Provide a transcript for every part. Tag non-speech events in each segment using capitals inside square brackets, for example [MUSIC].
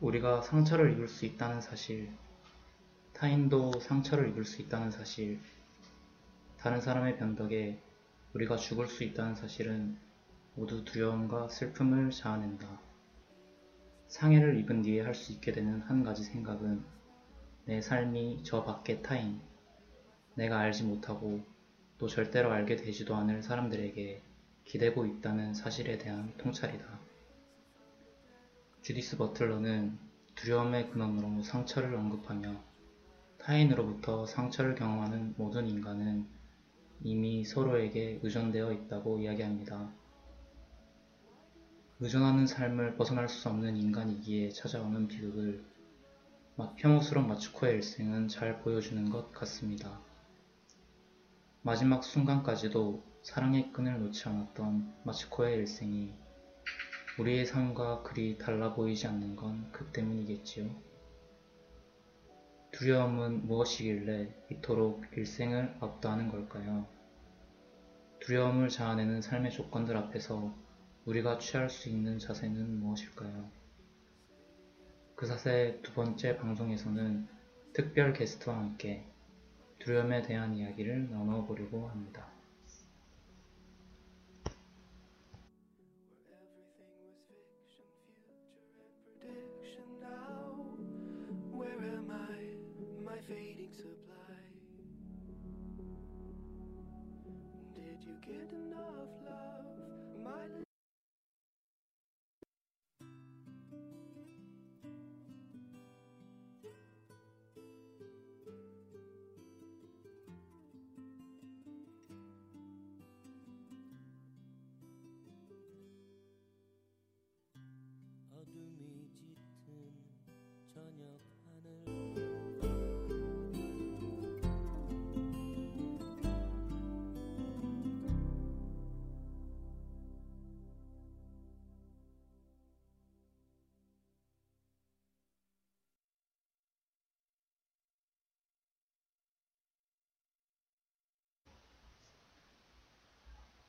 우리가 상처를 입을 수 있다는 사실, 타인도 상처를 입을 수 있다는 사실, 다른 사람의 변덕에 우리가 죽을 수 있다는 사실은 모두 두려움과 슬픔을 자아낸다. 상해를 입은 뒤에 할 수 있게 되는 한 가지 생각은 내 삶이 저 밖의 타인, 내가 알지 못하고 또 절대로 알게 되지도 않을 사람들에게 기대고 있다는 사실에 대한 통찰이다. 주디스 버틀러는 두려움의 근원으로 상처를 언급하며 타인으로부터 상처를 경험하는 모든 인간은 이미 서로에게 의존되어 있다고 이야기합니다. 의존하는 삶을 벗어날 수 없는 인간이기에 찾아오는 비극을 혐오스러운 마츠코의 일생은 잘 보여주는 것 같습니다. 마지막 순간까지도 사랑의 끈을 놓지 않았던 마츠코의 일생이 우리의 삶과 그리 달라 보이지 않는 건 그 때문이겠지요. 두려움은 무엇이길래 이토록 일생을 압도하는 걸까요? 두려움을 자아내는 삶의 조건들 앞에서 우리가 취할 수 있는 자세는 무엇일까요? 그 사세 두 번째 방송에서는 특별 게스트와 함께 두려움에 대한 이야기를 나눠보려고 합니다.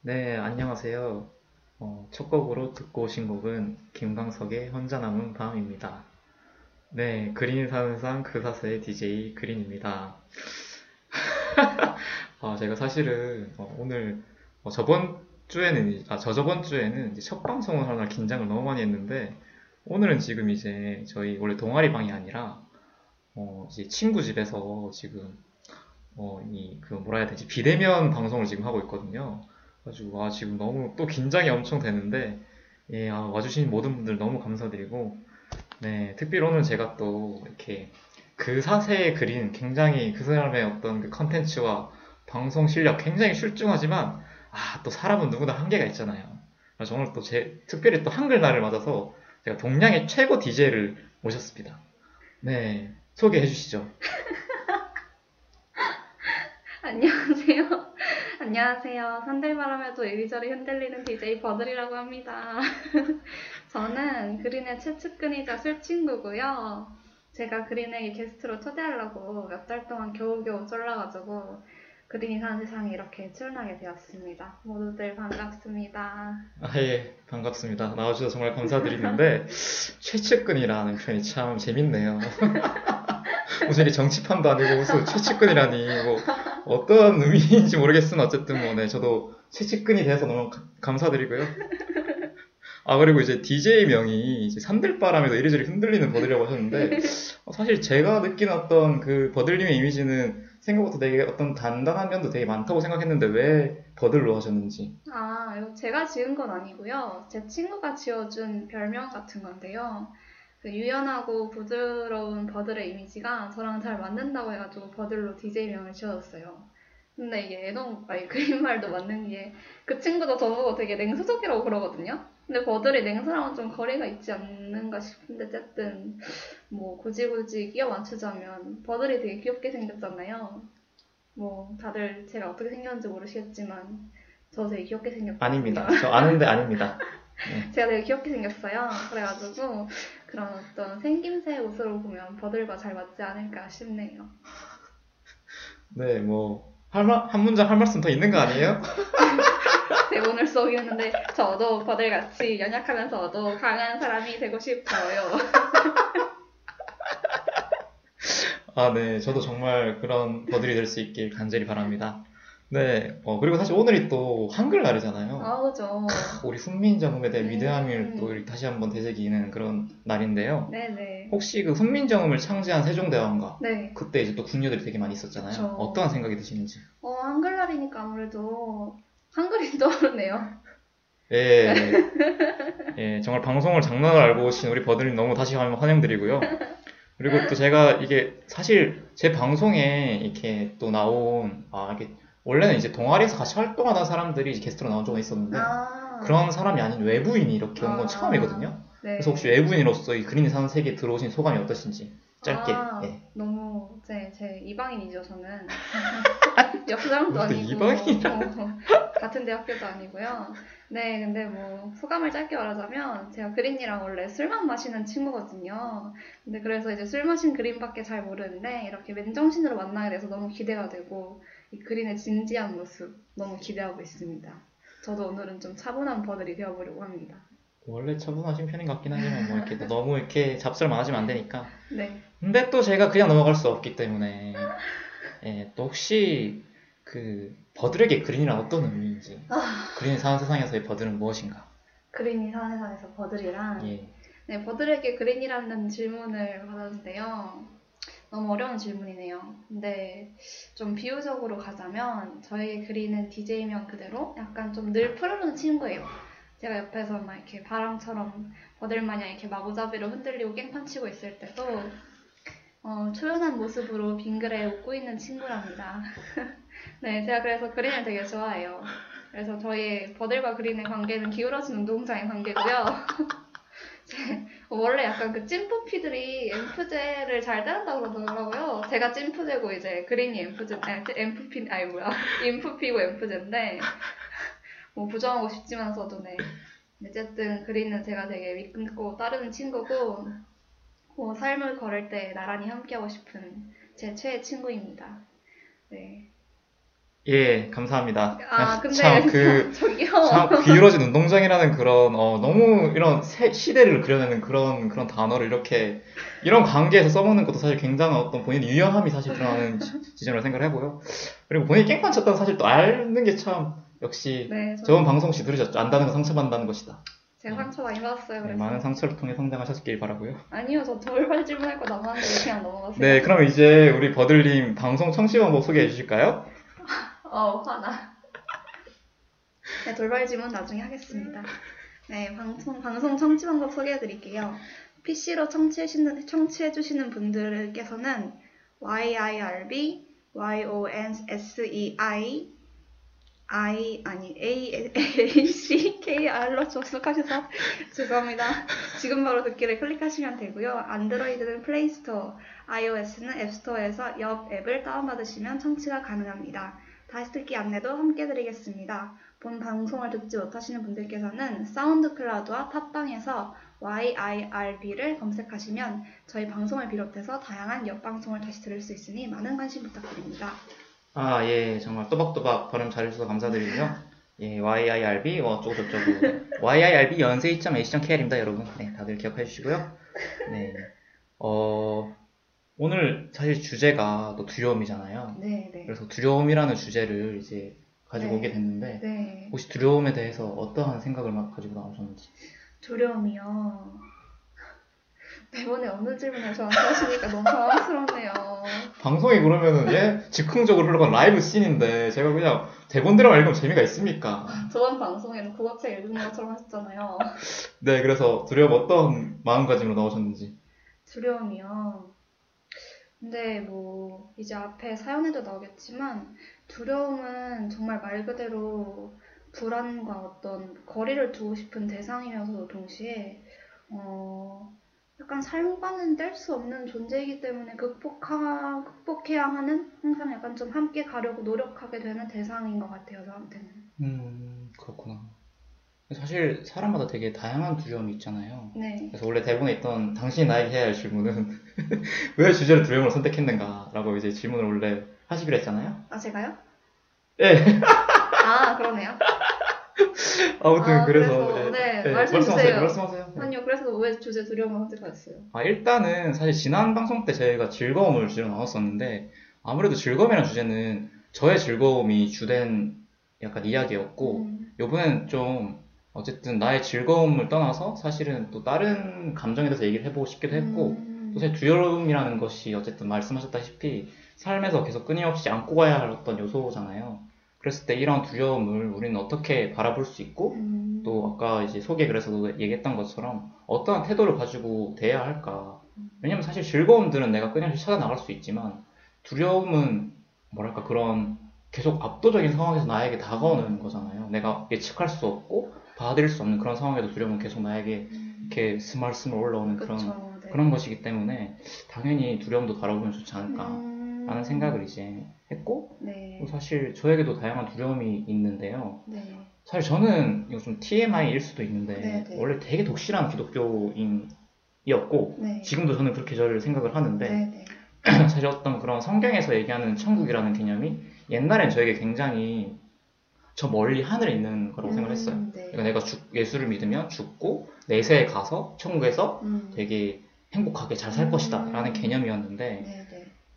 네, 안녕하세요. 어, 첫 곡으로 듣고 오신 곡은 김광석의 혼자 남은 밤입니다. 네, 그린 사는 상 그사스의 DJ 그린입니다. [LAUGHS] 아, 제가 사실은 어, 오늘 어, 저번 주에는 아 저저번 주에는 첫 방송을 하느라 긴장을 너무 많이 했는데 오늘은 지금 이제 저희 원래 동아리 방이 아니라 어, 이제 친구 집에서 지금 어, 이 그 뭐라 해야 되지 비대면 방송을 지금 하고 있거든요. 가지고 아 지금 너무 또 긴장이 엄청 되는데 예, 아, 와주신 모든 분들 너무 감사드리고 네 특별히 오늘 제가 또 이렇게 그 사세에 그린 굉장히 그 사람의 어떤 그 컨텐츠와 방송 실력 굉장히 출중하지만 아 또 사람은 누구나 한계가 있잖아요. 그래서 오늘 또 제 특별히 또 한글날을 맞아서 제가 동양의 최고 DJ를 모셨습니다. 네 소개해 주시죠. [LAUGHS] 안녕하세요. [LAUGHS] 안녕하세요. 산들바람에도 이리저리 흔들리는 DJ 버들이라고 합니다. [LAUGHS] 저는 그린의 최측근이자 술친구고요. 제가 그린에게 게스트로 초대하려고 몇 달 동안 겨우겨우 쫄라가지고 그린이 사는 세상에 이렇게 출연하게 되었습니다. 모두들 반갑습니다. 아, 예, 반갑습니다. 나와주셔서 정말 감사드리는데, [LAUGHS] 최측근이라는 표현이 참 재밌네요. [LAUGHS] 무슨 이게 정치판도 아니고 무슨 최측근이라니, 뭐, 어떤 의미인지 모르겠으나 어쨌든 뭐, 네, 저도 최측근이 돼서 너무 가, 감사드리고요. 아, 그리고 이제 DJ 명이 이제 산들바람에도 이리저리 흔들리는 버들이라고 하셨는데, [LAUGHS] 어, 사실 제가 느끼는 어떤 그 버들님의 이미지는 생각보다 되게 어떤 단단한 면도 되게 많다고 생각했는데 왜 버들로 하셨는지. 아, 이거 제가 지은 건 아니고요. 제 친구가 지어준 별명 같은 건데요. 그 유연하고 부드러운 버들의 이미지가 저랑 잘 맞는다고 해가지고 버들로 DJ명을 지어줬어요. 근데 이게 애동, 아니, [LAUGHS] 그린말도 맞는 게 그 친구도 저보고 되게 냉소적이라고 그러거든요. 근데 버들이 냉소랑은 좀 거리가 있지 않는가 싶은데 어쨌든 뭐 굳이 굳이 끼워 맞추자면 버들이 되게 귀엽게 생겼잖아요. 뭐 다들 제가 어떻게 생겼는지 모르시겠지만 저 되게 귀엽게 생겼거든요. 아닙니다. 저 아는데 아닙니다. 네. [LAUGHS] 제가 되게 귀엽게 생겼어요. 그래가지고 그런 어떤 생김새 옷으로 보면 버들과 잘 맞지 않을까 싶네요. 네, 뭐, 할 말, 한 문장 할 말씀 더 있는 거 아니에요? [LAUGHS] 대본을 써오겠는데 저도 버들같이 연약하면서도 강한 사람이 되고 싶어요. [LAUGHS] 아, 네. 저도 정말 그런 버들이 될 수 있길 간절히 바랍니다. 네. 어, 그리고 사실 오늘이 또 한글날이잖아요. 아 그죠. 우리 훈민 정음에 대한 음. 위대함을 또 다시 한번 되새기는 그런 날인데요. 네네. 혹시 그 훈민 정음을 창제한 세종대왕과 네. 그때 이제 또 궁녀들이 되게 많이 있었잖아요. 그쵸. 어떠한 생각이 드시는지. 어 한글날이니까 아무래도 한글이 떠오르네요. 예, 예, 정말 방송을 장난으로 알고 오신 우리 버들님 너무 다시 한번 환영드리고요. 그리고 또 제가 이게 사실 제 방송에 이렇게 또 나온, 아, 이게 원래는 이제 동아리에서 같이 활동하던 사람들이 이제 게스트로 나온 적은 있었는데 아. 그런 사람이 아닌 외부인이 이렇게 온건 아. 처음이거든요. 네. 그래서 혹시 외부인으로서 이 그린이 사는 세계에 들어오신 소감이 어떠신지 짧게. 아, 예. 너무 제, 제 이방인이죠 저는 [LAUGHS] 옆 사람도 또 아니고 이방인이라. 어, 같은 대학교도 아니고요 네 근데 뭐 소감을 짧게 말하자면 제가 그린이랑 원래 술만 마시는 친구거든요 근데 그래서 이제 술 마신 그린밖에 잘 모르는데 이렇게 맨정신으로 만나게 돼서 너무 기대가 되고 이 그린의 진지한 모습 너무 기대하고 있습니다 저도 오늘은 좀 차분한 버들이 되어보려고 합니다 원래 차분하신 편인 것 같긴 하지만 뭐 이렇게 또 너무 이렇게 잡설만 하시면 안 되니까. 네 근데 또 제가 그냥 넘어갈 수 없기 때문에 예, 또 혹시 그 버들에게 그린이란 어떤 의미인지 아. 그린이 사는 세상에서의 버들은 무엇인가? 그린이 사는 세상에서 버들이랑 예. 네, 버들에게 그린이라는 질문을 받았는데요. 너무 어려운 질문이네요. 근데 좀 비유적으로 가자면 저희 그린은 DJ명 그대로 약간 좀 늘 푸르른 친구예요. 제가 옆에서 막 이렇게 바람처럼 버들 마냥 이렇게 마구잡이로 흔들리고 깽판 치고 있을 때도 어, 초연한 모습으로 빙그레 웃고 있는 친구랍니다. [LAUGHS] 네, 제가 그래서 그린을 되게 좋아해요. 그래서 저희 버들과 그린의 관계는 기울어진 운동장의 관계고요. [LAUGHS] 제- 원래 약간 그 찐뿌피들이 엠프제를 잘 따른다고 그러더라고요. 제가 찐프제고 이제 그린이 엠프제, 아니, 엠프피, 아니 뭐야, 인프피고 엠프제인데 [LAUGHS] 뭐 부정하고 싶지만서도 네. 어쨌든 그린은 제가 되게 믿고 따르는 친구고 뭐 삶을 걸을 때 나란히 함께하고 싶은 제 최애 친구입니다. 네. 예, 감사합니다. 아 근데 참 그, [LAUGHS] 저기요. 참 기울어진 운동장이라는 그런, 어, 너무 이런 세- 시대를 그려내는 그런, 그런 단어를 이렇게, 이런 관계에서 써먹는 것도 사실 굉장한 어떤 본인 유연함이 사실 드러나는 지- 지점이라고 생각을 해보요. 그리고 본인이 깽판 쳤다는 사실 또 아는 게 참, 역시, 네, 저, 저번 방송 혹시 들으셨죠? 안다는 건 상처받는다는 것이다. 제가 상처 많이 받았어요. 네, 그래서 많은 상처를 통해 성장하셨길 바라고요. 아니요, 저 돌발 질문할 거 남았는데 왜 그냥 넘어가세요. 네, 그럼 이제 우리 버들님 방송 청취 방법 소개해 주실까요? [LAUGHS] 어, 화나. 네, 돌발 질문 나중에 하겠습니다. 네, 방송, 방송 청취 방법 소개해 드릴게요. PC로 청취해 주시는, 청취해 주시는 분들께서는 YIRB, YONSEI, I, 아니, AACKR로 접속하셔서 죄송합니다. 지금 바로 듣기를 클릭하시면 되고요. 안드로이드는 플레이스토어, iOS는 앱스토어에서 YIRB 앱을 다운받으시면 청취가 가능합니다. 다시 듣기 안내도 함께 드리겠습니다. 본 방송을 듣지 못하시는 분들께서는 SoundCloud와 팟빵에서 YIRB를 검색하시면 저희 방송을 비롯해서 다양한 YIRB 방송을 다시 들을 수 있으니 많은 관심 부탁드립니다. 아, 예, 정말 또박또박 발음 잘해주셔서 감사드리고요. 예, YIRB, 뭐 어쩌고저쩌고. YIRB 연세 2.ac.kr입니다, 여러분. 네, 다들 기억해 주시고요. 네. 어, 오늘 사실 주제가 또 두려움이잖아요. 네, 네. 그래서 두려움이라는 주제를 이제 가지고 네. 오게 됐는데, 네. 혹시 두려움에 대해서 어떠한 생각을 막 가지고 나오셨는지. 두려움이요. 매번에 어느 질문을 저한테 하시니까 너무 당황스럽네요. 방송이 그러면은, 예, 즉흥적으로 흘러간 라이브 씬인데, 제가 그냥 대본대로 읽으면 재미가 있습니까? 저번 방송에는 국어책 읽는 것처럼 하셨잖아요. 네, 그래서 두려움 어떤 마음가짐으로 나오셨는지. 두려움이요. 근데 뭐 이제 앞에 사연에도 나오겠지만 두려움은 정말 말 그대로 불안과 어떤 거리를 두고 싶은 대상이면서도 동시에 어 약간 삶과는 뗄 수 없는 존재이기 때문에 극복하, 극복해야 하는 항상 약간 좀 함께 가려고 노력하게 되는 대상인 것 같아요 저한테는. 음, 그렇구나. 사실 사람마다 되게 다양한 두려움이 있잖아요. 네. 그래서 원래 대본에 있던 당신이 나에게 해야 할 질문은 [LAUGHS] 왜 주제를 두려움으로 선택했는가라고 이제 질문을 원래 하시기로 했잖아요. 아 제가요? 예. 아 그러네요. [LAUGHS] 아무튼 아, 그래서 그래서, 네, 예, 말씀 말씀하세요. 말씀하세요. 네. 아니요, 그래서 왜 주제 두려움을 선택하셨어요? 아, 일단은 사실 지난 방송 때 저희가 즐거움을 주제로 나눴었는데 아무래도 즐거움이라는 주제는 저의 즐거움이 주된 약간 이야기였고 음, 요번엔 좀 어쨌든 나의 즐거움을 떠나서 사실은 또 다른 감정에 대해서 얘기를 해보고 싶기도 했고 음, 또 사실 두려움이라는 것이 어쨌든 말씀하셨다시피 삶에서 계속 끊임없이 안고 가야 할 어떤 요소잖아요. 그랬을 때 이런 두려움을 우리는 어떻게 바라볼 수 있고 음, 또 아까 이제 소개 그래서도 얘기했던 것처럼 어떠한 태도를 가지고 대해야 할까. 왜냐면 사실 즐거움들은 내가 끊임없이 찾아 나갈 수 있지만 두려움은 뭐랄까 그런 계속 압도적인 상황에서 나에게 다가오는 거잖아요. 내가 예측할 수 없고 받아들일 수 없는 그런 상황에도 두려움은 계속 나에게 음, 이렇게 스멀스멀 올라오는 그런 그쵸, 네. 그런 것이기 때문에 당연히 두려움도 다뤄보면 좋지 않을까 라는 음, 생각을 이제 했고 네, 또 사실 저에게도 다양한 두려움이 있는데요. 네, 사실 저는 이거 좀 TMI일 수도 있는데 네, 네. 원래 되게 독실한 기독교인이었고 네, 지금도 저는 그렇게 저를 생각을 하는데 네, 네, [CLEARS THROAT] 사실 어떤 그런 성경에서 얘기하는 천국이라는 개념이 옛날엔 저에게 굉장히 저 멀리 하늘에 있는 거라고 생각을 했어요. 음, 네, 그러니까 내가 죽- 예수를 믿으면 죽고 내세에 가서 천국에서 음, 되게 행복하게 잘살 음. 것이다 라는 개념이었는데 네, 네,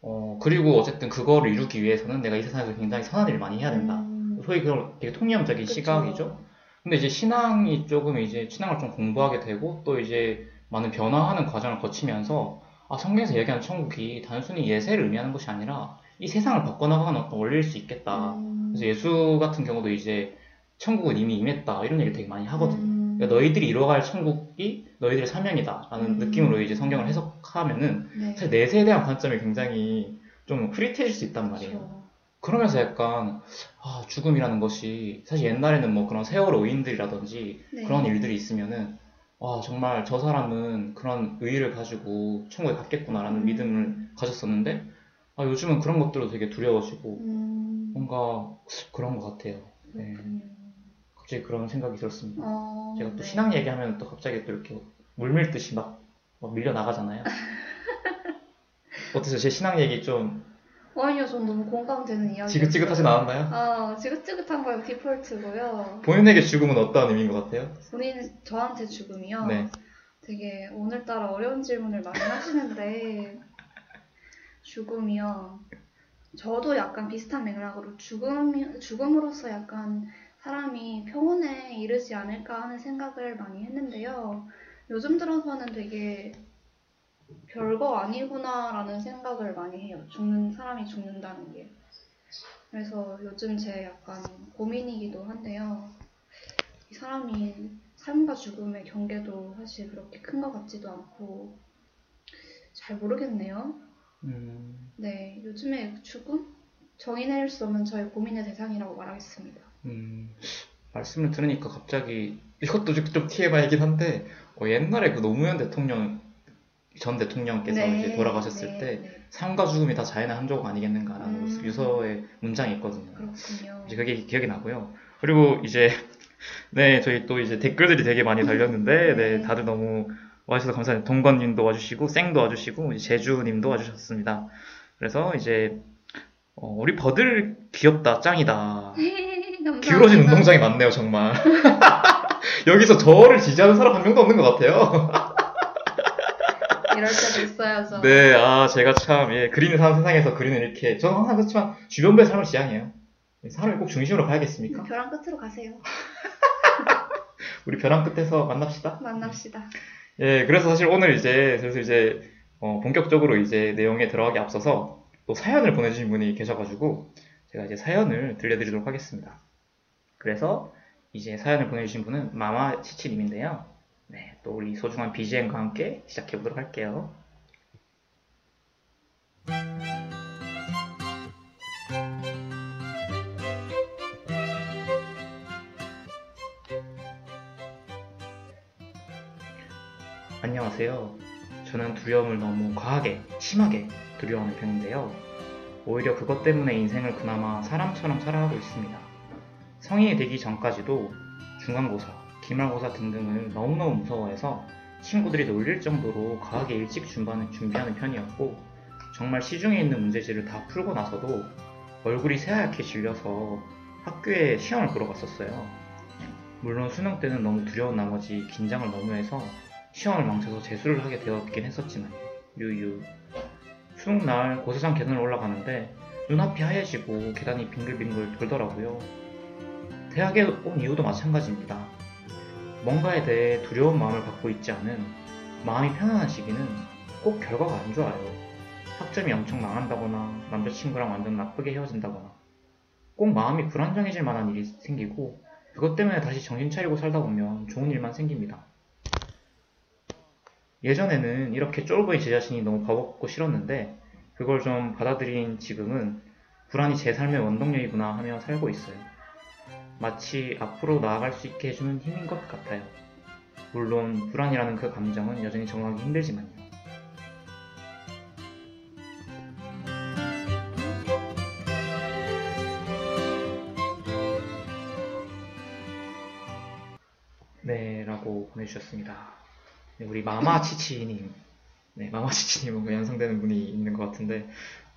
어, 그리고 어쨌든 그거를 이루기 위해서는 내가 이 세상에서 굉장히 선한 일을 많이 해야 된다. 음, 소위 그런 되게 통념적인 그쵸. 시각이죠. 근데 이제 신앙이 조금 이제 신앙을 좀 공부하게 되고 또 이제 많은 변화하는 과정을 거치면서 아, 성경에서 얘기하는 천국이 단순히 예세를 의미하는 것이 아니라 이 세상을 바꿔나가는 어떤 원리일 수 있겠다. 음, 그래서 예수 같은 경우도 이제 천국은 이미 임했다. 이런 얘기를 되게 많이 하거든요. 음, 그러니까 너희들이 이루어갈 천국이 너희들의 사명이다라는 음. 느낌으로 이제 성경을 해석하면은 네, 사실 내세에 대한 관점이 굉장히 좀 흐릿해질 수 있단 말이에요. 그쵸. 그러면서 약간 아, 죽음이라는 것이 사실 옛날에는 뭐 그런 세월호 의인들이라든지 네. 그런 일들이 있으면은 와 정말 저 사람은 그런 의의를 가지고 천국에 갔겠구나라는 음. 믿음을 가졌었는데 아, 요즘은 그런 것들도 되게 두려워지고 음, 뭔가 그런 것 같아요. 네. 갑자기 그런 생각이 들었습니다. 어, 제가 또 네. 신앙 얘기하면 또 갑자기 또 이렇게 물밀듯이 막, 막 밀려 나가잖아요. [LAUGHS] 어떠세요? 제 신앙 얘기 좀 아니요, 전 너무 공감되는 이야기. 지긋지긋하지 않았나요? 아, 지긋지긋한 거요 디폴트고요. 본인에게 죽음은 어떠한 의미인 것 같아요? 본인 저한테 죽음이요. 네. 되게 오늘따라 어려운 질문을 많이 하시는데 [LAUGHS] 죽음이요. 저도 약간 비슷한 맥락으로 죽음 죽음으로써 약간 사람이 평온에 이르지 않을까 하는 생각을 많이 했는데요. 요즘 들어서는 되게 별거 아니구나라는 생각을 많이 해요. 죽는 사람이 죽는다는 게. 그래서 요즘 제 약간 고민이기도 한데요. 이 사람이 삶과 죽음의 경계도 사실 그렇게 큰 것 같지도 않고 잘 모르겠네요. 음, 네, 요즘에 죽음? 정의 내릴 수 없는 저의 고민의 대상이라고 말하겠습니다. 음, 말씀을 들으니까 갑자기 이것도 좀, 좀 TMI이긴 한데 어, 옛날에 그 노무현 대통령 전 대통령께서 이제 돌아가셨을 네, 때 네, 삶과 죽음이 다 자연의 한 조각 아니겠는가라는 음. 유서의 문장이 있거든요. 그렇군요. 이제 그게 기억이 나고요. 그리고 이제 [LAUGHS] 네 저희 또 이제 댓글들이 되게 많이 달렸는데 네 네. 다들 너무 와주셔서 감사합니다. 동건님도 와주시고 쌩도 와주시고 제주님도 와주셨습니다. 그래서 이제 어, 우리 버들 귀엽다 짱이다. [LAUGHS] 기울어진 운동장이 많네요 정말. [LAUGHS] 여기서 저를 지지하는 사람 한 명도 없는 것 같아요. [LAUGHS] 이럴 때도 있어야죠. 네, 아 제가 참 예, 그린을 사는 세상에서 그린을 이렇게 저는 항상 그렇지만 주변부의 삶을 지향해요. 사람이 꼭 중심으로 가야겠습니까? 벼랑 끝으로 가세요. [LAUGHS] 우리 벼랑 끝에서 만납시다. 만납시다. 예, 그래서 사실 오늘 이제 슬슬 이제 어, 본격적으로 이제 내용에 들어가기 앞서서 또 사연을 보내주신 분이 계셔가지고 제가 이제 사연을 들려드리도록 하겠습니다. 그래서 이제 사연을 보내주신 분은 마마 치치님인데요. 네, 또 우리 소중한 BGM과 함께 시작해 보도록 할게요. 안녕하세요. 저는 두려움을 너무 과하게, 심하게 두려워하는 편인데요. 오히려 그것 때문에 인생을 그나마 사람처럼 살아가고 있습니다. 성인이 되기 전까지도 중간고사, 기말고사 등등을 너무너무 무서워해서 친구들이 놀릴 정도로 과하게 일찍 준비하는, 준비하는 편이었고 정말 시중에 있는 문제지를 다 풀고 나서도 얼굴이 새하얗게 질려서 학교에 시험을 보러 갔었어요. 물론 수능 때는 너무 두려운 나머지 긴장을 너무 해서 시험을 망쳐서 재수를 하게 되었긴 했었지만 유유 수능 날 고세상 계단을 올라가는데 눈앞이 하얘지고 계단이 빙글빙글 돌더라고요. 대학에 온 이유도 마찬가지입니다. 뭔가에 대해 두려운 마음을 갖고 있지 않은 마음이 편안한 시기는 꼭 결과가 안 좋아요. 학점이 엄청 망한다거나 남자친구랑 완전 나쁘게 헤어진다거나 꼭 마음이 불안정해질 만한 일이 생기고 그것 때문에 다시 정신 차리고 살다 보면 좋은 일만 생깁니다. 예전에는 이렇게 쫄보인 제 자신이 너무 바보고 싫었는데 그걸 좀 받아들인 지금은 불안이 제 삶의 원동력이구나 하며 살고 있어요. 마치 앞으로 나아갈 수 있게 해주는 힘인 것 같아요. 물론 불안이라는 그 감정은 여전히 적응하기 힘들지만요. 네, 라고 보내주셨습니다. 네, 우리 마마치치님. 네, 마마치치님은 연상되는 분이 있는 것 같은데,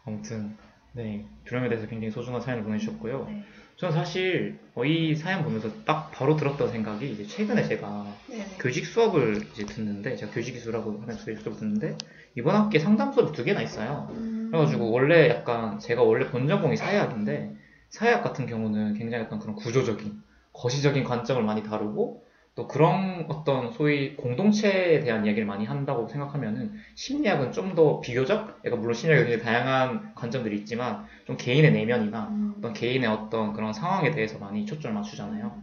아무튼, 네, 두려움에 대해서 굉장히 소중한 사연을 보내주셨고요. 네. 저는 사실 어, 이 사연 보면서 딱 바로 들었던 생각이 이제 최근에 제가 네네. 교직 수업을 이제 듣는데, 제가 교직기수라고 하는 교직 수업을 듣는데, 이번 학기에 상담 수업이 두 개나 있어요. 음, 그래가지고 원래 약간 제가 원래 본 전공이 사회학인데 사회학 같은 경우는 굉장히 약간 그런 구조적인 거시적인 관점을 많이 다루고 또 그런 어떤 소위 공동체에 대한 이야기를 많이 한다고 생각하면은 심리학은 좀 더 비교적 그러니까 물론 심리학에 굉장히 다양한 관점들이 있지만 좀 개인의 내면이나 음, 어떤 개인의 어떤 그런 상황에 대해서 많이 초점을 맞추잖아요.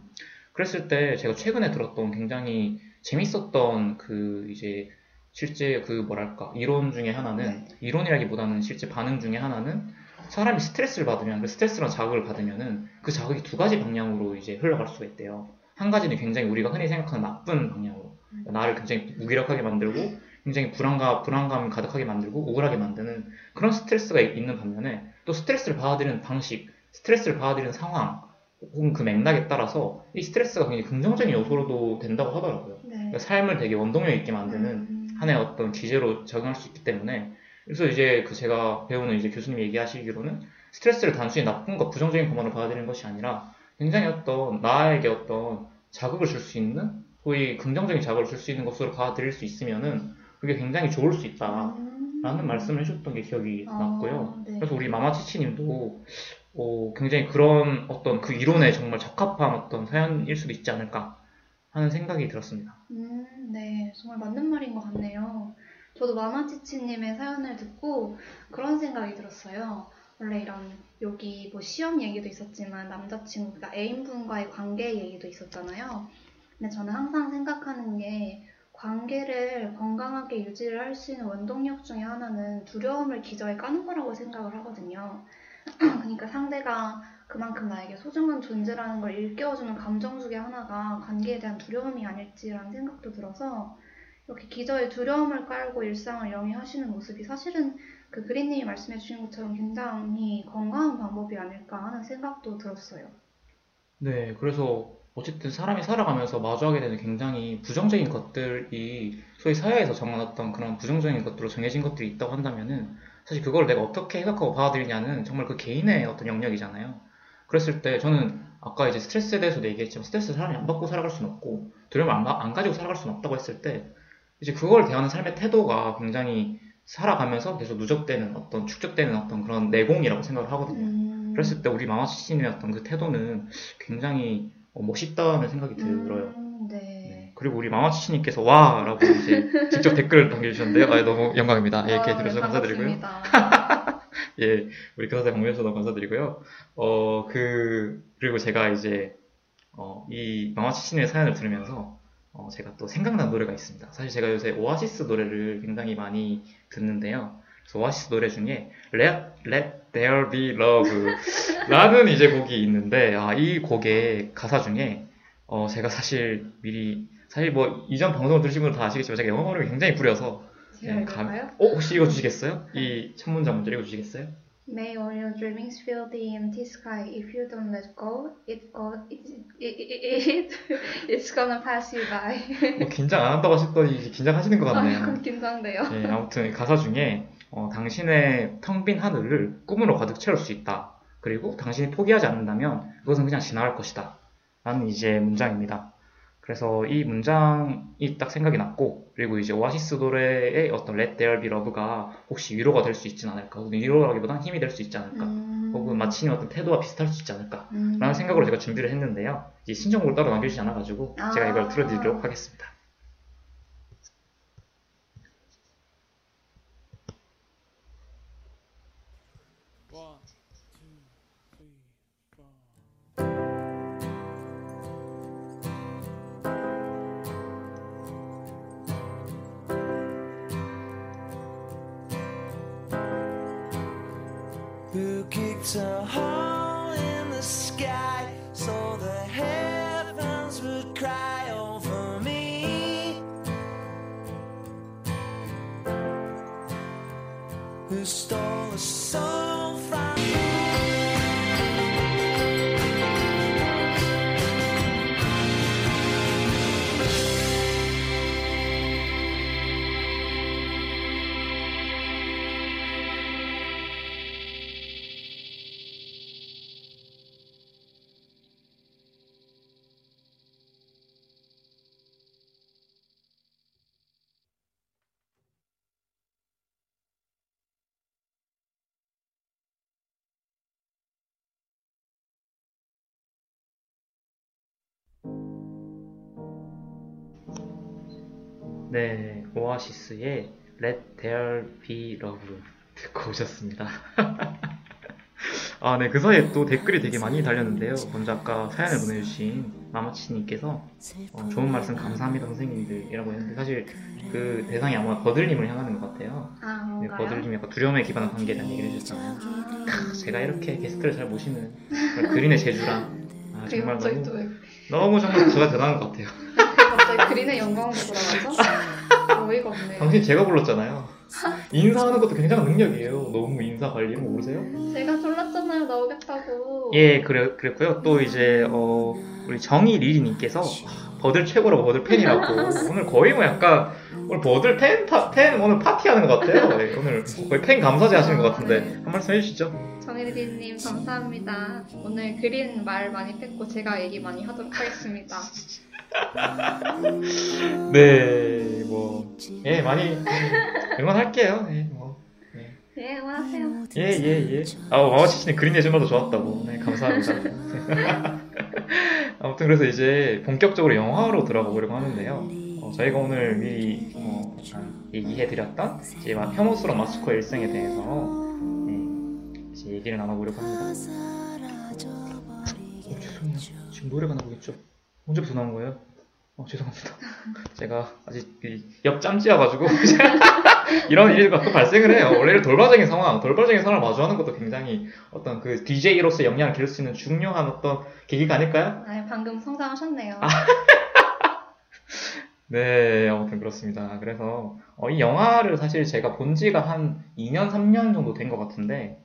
그랬을 때 제가 최근에 들었던 굉장히 재밌었던 그 이제 실제 그 뭐랄까 이론 중에 하나는 이론이라기보다는 실제 반응 중에 하나는 사람이 스트레스를 받으면 그 스트레스랑 자극을 받으면은 그 자극이 두 가지 방향으로 이제 흘러갈 수가 있대요. 한 가지는 굉장히 우리가 흔히 생각하는 나쁜 방향으로 나를 굉장히 무기력하게 만들고 굉장히 불안감 불안감 가득하게 만들고 우울하게 만드는 그런 스트레스가 있는 반면에 또 스트레스를 받아들이는 방식, 스트레스를 받아들이는 상황 혹은 그 맥락에 따라서 이 스트레스가 굉장히 긍정적인 요소로도 된다고 하더라고요. 네. 그러니까 삶을 되게 원동력 있게 만드는 음, 하나의 어떤 기제로 적용할 수 있기 때문에 그래서 이제 그 제가 배우는 이제 교수님이 얘기하시기로는 스트레스를 단순히 나쁜 것, 부정적인 것만으로 받아들이는 것이 아니라 굉장히 어떤 나에게 어떤 자극을 줄 수 있는 소위 긍정적인 자극을 줄 수 있는 것으로 받아들일 수 있으면은 그게 굉장히 좋을 수 있다라는 음. 말씀을 해줬던 게 기억이 아, 났고요. 네. 그래서 우리 마마치치님도 어, 굉장히 그런 어떤 그 이론에 정말 적합한 어떤 사연일 수도 있지 않을까 하는 생각이 들었습니다. 음, 네, 정말 맞는 말인 것 같네요. 저도 마마치치님의 사연을 듣고 그런 생각이 들었어요. 원래 이런 여기 뭐 시험 얘기도 있었지만 남자친구, 그러니까 애인분과의 관계 얘기도 있었잖아요. 근데 저는 항상 생각하는 게 관계를 건강하게 유지를 할 수 있는 원동력 중에 하나는 두려움을 기저에 까는 거라고 생각을 하거든요. [CLEARS THROAT] 그러니까 상대가 그만큼 나에게 소중한 존재라는 걸 일깨워주는 감정 중에 하나가 관계에 대한 두려움이 아닐지라는 생각도 들어서 이렇게 기저에 두려움을 깔고 일상을 영위하시는 모습이 사실은 그 그린님이 말씀해 주신 것처럼 굉장히 건강한 방법이 아닐까 하는 생각도 들었어요. 네, 그래서 어쨌든 사람이 살아가면서 마주하게 되는 굉장히 부정적인 것들이 소위 사회에서 정해놨던 그런 부정적인 것들로 정해진 것들이 있다고 한다면은 사실 그걸 내가 어떻게 해석하고 받아들이냐는 정말 그 개인의 어떤 영역이잖아요. 그랬을 때 저는 아까 이제 스트레스에 대해서도 얘기했지만 스트레스 사람이 안 받고 살아갈 수는 없고 두려움을 안, 가- 안 가지고 살아갈 수는 없다고 했을 때 이제 그걸 대하는 삶의 태도가 굉장히 살아가면서 계속 누적되는 어떤 축적되는 어떤 그런 내공이라고 생각을 하거든요. 음, 그랬을 때 우리 마마치님의 어떤 그 태도는 굉장히 어, 멋있다는 생각이 들어요. 음, 네. 네. 그리고 우리 마마치님께서 와라고 이제 [LAUGHS] 직접 댓글을 남겨주셨는데요. 아, 너무 영광입니다. 예, 이렇게 아, 들어서 네, 감사드리고요. 반갑습니다. [LAUGHS] 예, 우리 교사님 방문해주셔서 감사드리고요. 어, 그, 그리고 제가 이제, 어, 이 마마치신의 사연을 들으면서, 어, 제가 또 생각난 노래가 있습니다. 사실 제가 요새 오아시스 노래를 굉장히 많이 듣는데요. 그래서 오아시스 노래 중에 Let, Let There Be Love 라는 이제 곡이 있는데, 아, 이 곡의 가사 중에, 어, 제가 사실 미리, 사실 뭐, 이전 방송을 들으신 분들 다 아시겠지만 제가 영어 발음이 굉장히 구려서, 제가 예, 감-? 어, 혹시 읽어주시겠어요? 이첫 문장 먼저 읽어주시겠어요? May all your dreamings fill the empty sky. If you don't let go, it go, it, it, it, it, [LAUGHS] it's gonna pass you by. 뭐 긴장 안 한다고 하셨더니 긴장하시는 것 아, 같네요. 약간 긴장돼요. 예, 아무튼 가사 중에 어, 당신의 텅 빈 하늘을 꿈으로 가득 채울 수 있다. 그리고 당신이 포기하지 않는다면 그것은 그냥 지나갈 것이다. 라는 이제 문장입니다. 그래서 이 문장이 딱 생각이 났고 그리고 이제 오아시스 노래의 어떤 Let There Be Love가 혹시 위로가 될 수 있진 않을까 혹은 위로라기보단 힘이 될 수 있지 않을까 음. 혹은 마치는 어떤 태도와 비슷할 수 있지 않을까 음. 라는 생각으로 제가 준비를 했는데요 이제 신청곡을 따로 남겨주지 않아가지고 제가 이걸 아. 틀어드리도록 하겠습니다 kicked a hole in the sky 네 오아시스의 Let There Be Love 듣고 오셨습니다 [LAUGHS] 아, 네, 그 사이에 또 댓글이 되게 많이 달렸는데요. 먼저 아까 사연을 보내주신 마마치님께서 어, 좋은 말씀 감사합니다 선생님들이라고 했는데 사실 그 대상이 아마 버들님을 향하는 것 같아요. 아, 네? 버들님이 약간 두려움에 기반한 대한 얘기를 해주셨잖아요. 크, 제가 이렇게 게스트를 잘 모시는 그린의 제주랑 아, 그리고 정말 너무, 너무 정말 제가 대단한 것 같아요. 그린의 영광으로 돌아가죠? 어이가 없네. 당신 제가 불렀잖아요. [LAUGHS] 인사하는 것도 굉장한 능력이에요. 너무 인사 관리 모르세요? 제가 졸랐잖아요, 나오겠다고. 예, 그래, 그랬고요. 또 이제, 어, 우리 정희 리리님께서 버들 최고라고 버들 팬이라고. [LAUGHS] 오늘 거의 뭐 약간, 오늘 버들 팬, 파, 팬 오늘 파티하는 것 같아요. 예, [LAUGHS] 오늘 거의 팬 감사제 하시는 것 같은데. 한 말씀 해주시죠. 정혜리님 감사합니다. 오늘 그린 말 많이 뺐고 제가 얘기 많이 하도록 하겠습니다. [LAUGHS] 네, 뭐, 예, 많이 음, 응원할게요. 예, 뭐. 예, 응원하세요. 예, 예, 예. 아, 마마치씨는 그린 예전보다 좋았다고. 네, 감사합니다. [LAUGHS] 아무튼 그래서 이제 본격적으로 영화로 들어가 보려고 하는데요. 어, 저희가 오늘 미리 어, 약간 얘기해드렸던 이제 막 혐오스러운 마스코 일생에 대해서 네, 이제 얘기를 나눠보려고 합니다. 어, 죄송해요. 지금 노래가 나오고 있죠? 언제부터 나온 거예요? 어, 죄송합니다. [LAUGHS] 제가 아직 이 옆짬찌여가지고 [LAUGHS] 이런 일이 가끔 발생을 해요. 원래 돌발적인 상황, 돌발적인 상황을 마주하는 것도 굉장히 어떤 그 DJ로서 영향을 기를 수 있는 중요한 어떤 계기가 아닐까요? 아, 방금 성장하셨네요. [LAUGHS] 네, 아무튼 그렇습니다. 그래서 어, 이 영화를 사실 제가 본 지가 한 2년, 3년 정도 된 것 같은데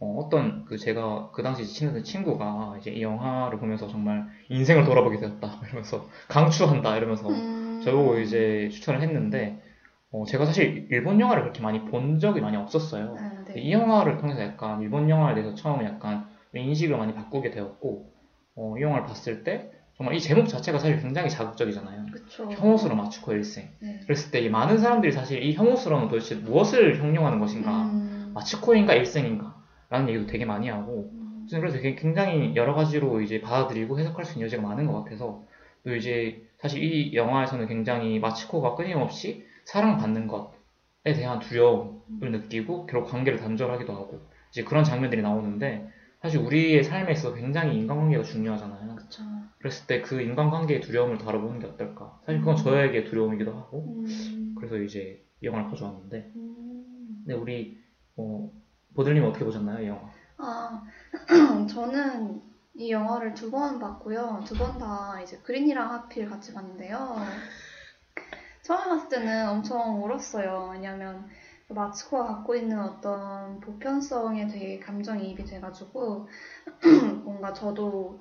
어, 떤그 제가 그 당시 친했던 친구가 이제 이 영화를 보면서 정말 인생을 돌아보게 되었다 이러면서 강추한다 이러면서 음, 저보고 이제 추천을 했는데 어, 제가 사실 일본 영화를 그렇게 많이 본 적이 많이 없었어요. 아, 네. 이 영화를 통해서 약간 일본 영화에 대해서 처음 약간 인식을 많이 바꾸게 되었고 어, 이 영화를 봤을 때 정말 이 제목 자체가 사실 굉장히 자극적이잖아요. 그쵸. 혐오스러운 마츠코 일생. 네. 그랬을 때이 많은 사람들이 사실 이 혐오스러움은 도대체 무엇을 형용하는 것인가? 음, 마츠코인가 일생인가? 라는 얘기도 되게 많이 하고 음, 저는 그래서 되게 굉장히 여러 가지로 이제 받아들이고 해석할 수 있는 여지가 많은 것 같아서 또 이제 사실 이 영화에서는 굉장히 마츠코가 끊임없이 사랑받는 것에 대한 두려움을 느끼고 결국 관계를 단절하기도 하고 이제 그런 장면들이 나오는데 사실 우리의 삶에 있어서 굉장히 인간관계가 중요하잖아요. 그쵸. 그랬을 때 그 인간관계의 두려움을 다뤄보는 게 어떨까? 사실 그건 저에게 두려움이기도 하고 음, 그래서 이제 이 영화를 가져왔는데 음. 근데 우리 어, 보들님 어떻게 보셨나요 이 영화? 아, [CLEARS THROAT] 저는 이 영화를 두 번 봤고요. 두 번 다 이제 그린이랑 하필 같이 봤는데요. 처음에 봤을 때는 엄청 울었어요. 왜냐면 마츠코가 갖고 있는 어떤 보편성에 되게 감정이입이 돼가지고 [CLEARS THROAT] 뭔가 저도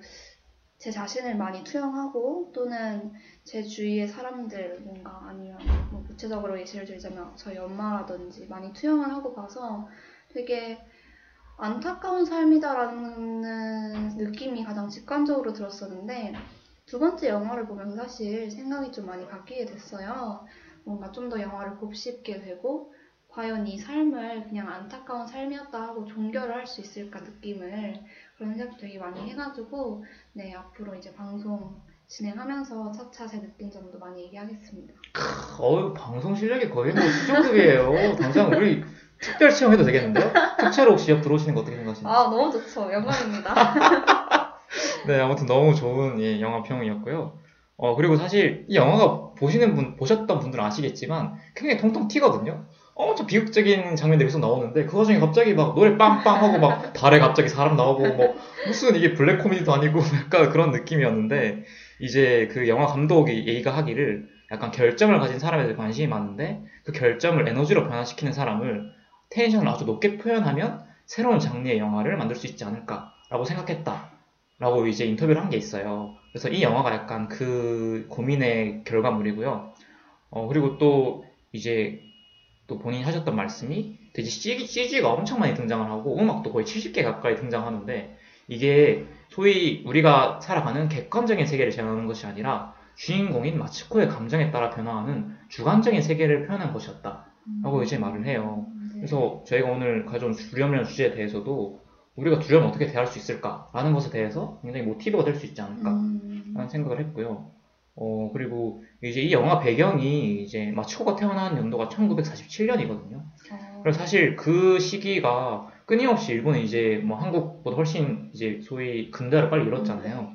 제 자신을 많이 투영하고 또는 제 주위의 사람들 뭔가 아니면 뭐 구체적으로 예시를 들자면 저희 엄마라든지 많이 투영을 하고 봐서 되게 안타까운 삶이다라는 느낌이 가장 직관적으로 들었었는데 두 번째 영화를 보면서 사실 생각이 좀 많이 바뀌게 됐어요. 뭔가 좀 더 영화를 곱씹게 되고, 과연 이 삶을 그냥 안타까운 삶이었다 하고 종결을 할 수 있을까 느낌을 그런 생각 되게 많이 해가지고, 네, 앞으로 이제 방송 진행하면서 차차 제 느낀 점도 많이 얘기하겠습니다. 어유 방송 실력이 거의 뭐 수준급이에요. 당장 우리 특별 체험해도 되겠는데요? 특채로 혹시 옆 들어오시는 거 어떻게 생각하시나요? 아, 너무 좋죠. 영광입니다. [LAUGHS] 네, 아무튼 너무 좋은 예, 영화 평이었고요. 어, 그리고 사실 이 영화가 보시는 분, 보셨던 분들은 아시겠지만 굉장히 통통 튀거든요. 엄청 비극적인 장면들이 계속 나오는데 그 와중에 갑자기 막 노래 빵빵 하고 막 달에 갑자기 사람 나오고 뭐 무슨 이게 블랙 코미디도 아니고 [LAUGHS] 약간 그런 느낌이었는데 이제 그 영화 감독이 얘기가 하기를 약간 결점을 가진 사람에 대해 관심이 많은데 그 결점을 에너지로 변화시키는 사람을 텐션을 아주 높게 표현하면 새로운 장르의 영화를 만들 수 있지 않을까라고 생각했다. 라고 이제 인터뷰를 한 게 있어요. 그래서 이 영화가 약간 그 고민의 결과물이고요. 어, 그리고 또 이제 또 본인이 하셨던 말씀이 되게 CG가 엄청 많이 등장을 하고 음악도 거의 70개 가까이 등장하는데 이게 소위 우리가 살아가는 객관적인 세계를 재현하는 것이 아니라 주인공인 마츠코의 감정에 따라 변화하는 주관적인 세계를 표현한 것이었다. 라고 이제 말을 해요. 네. 그래서 저희가 오늘 가져온 두려움이라는 주제에 대해서도 우리가 두려움을 어떻게 대할 수 있을까라는 것에 대해서 굉장히 모티브가 될 수 있지 않을까라는 음, 생각을 했고요. 어, 그리고 이제 이 영화 배경이 이제 마츠코가 태어난 연도가 1947년이거든요. 어, 그래서 사실 그 시기가 끊임없이 일본은 이제 뭐 한국보다 훨씬 이제 소위 근대화를 빨리 이뤘잖아요.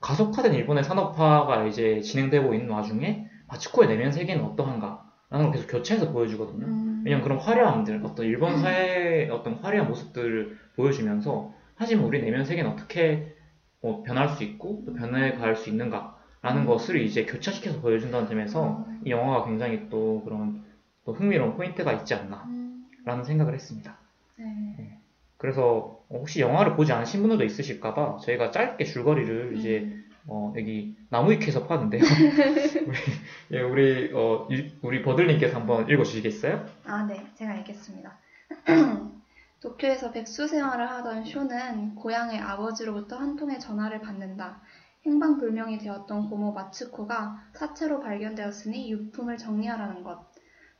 가속화된 일본의 산업화가 이제 진행되고 있는 와중에 마츠코의 내면 세계는 어떠한가라는 걸 계속 교차해서 보여주거든요. 음, 왜냐면 그런 화려함들, 어떤 일본 사회의 어떤 화려한 모습들을 보여주면서 하지만 우리 내면 세계는 어떻게 뭐 변할 수 있고 또 변해 갈 수 있는가라는 음. 것을 이제 교차시켜서 보여준다는 점에서 음. 이 영화가 굉장히 또 그런 또 흥미로운 포인트가 있지 않나라는 음, 생각을 했습니다. 네. 그래서 혹시 영화를 보지 않으신 분들도 있으실까봐 저희가 짧게 줄거리를 이제 음, 어, 여기 나무위키에서 파는데요. [LAUGHS] 우리, 예, 우리, 어, 이- 우리 버들님께서 한번 읽어주시겠어요? 아, 네, 제가 알겠습니다. [CLEARS THROAT] 도쿄에서 백수 생활을 하던 쇼는 고향의 아버지로부터 한 통의 전화를 받는다. 행방불명이 되었던 고모 마츠코가 사체로 발견되었으니 유품을 정리하라는 것.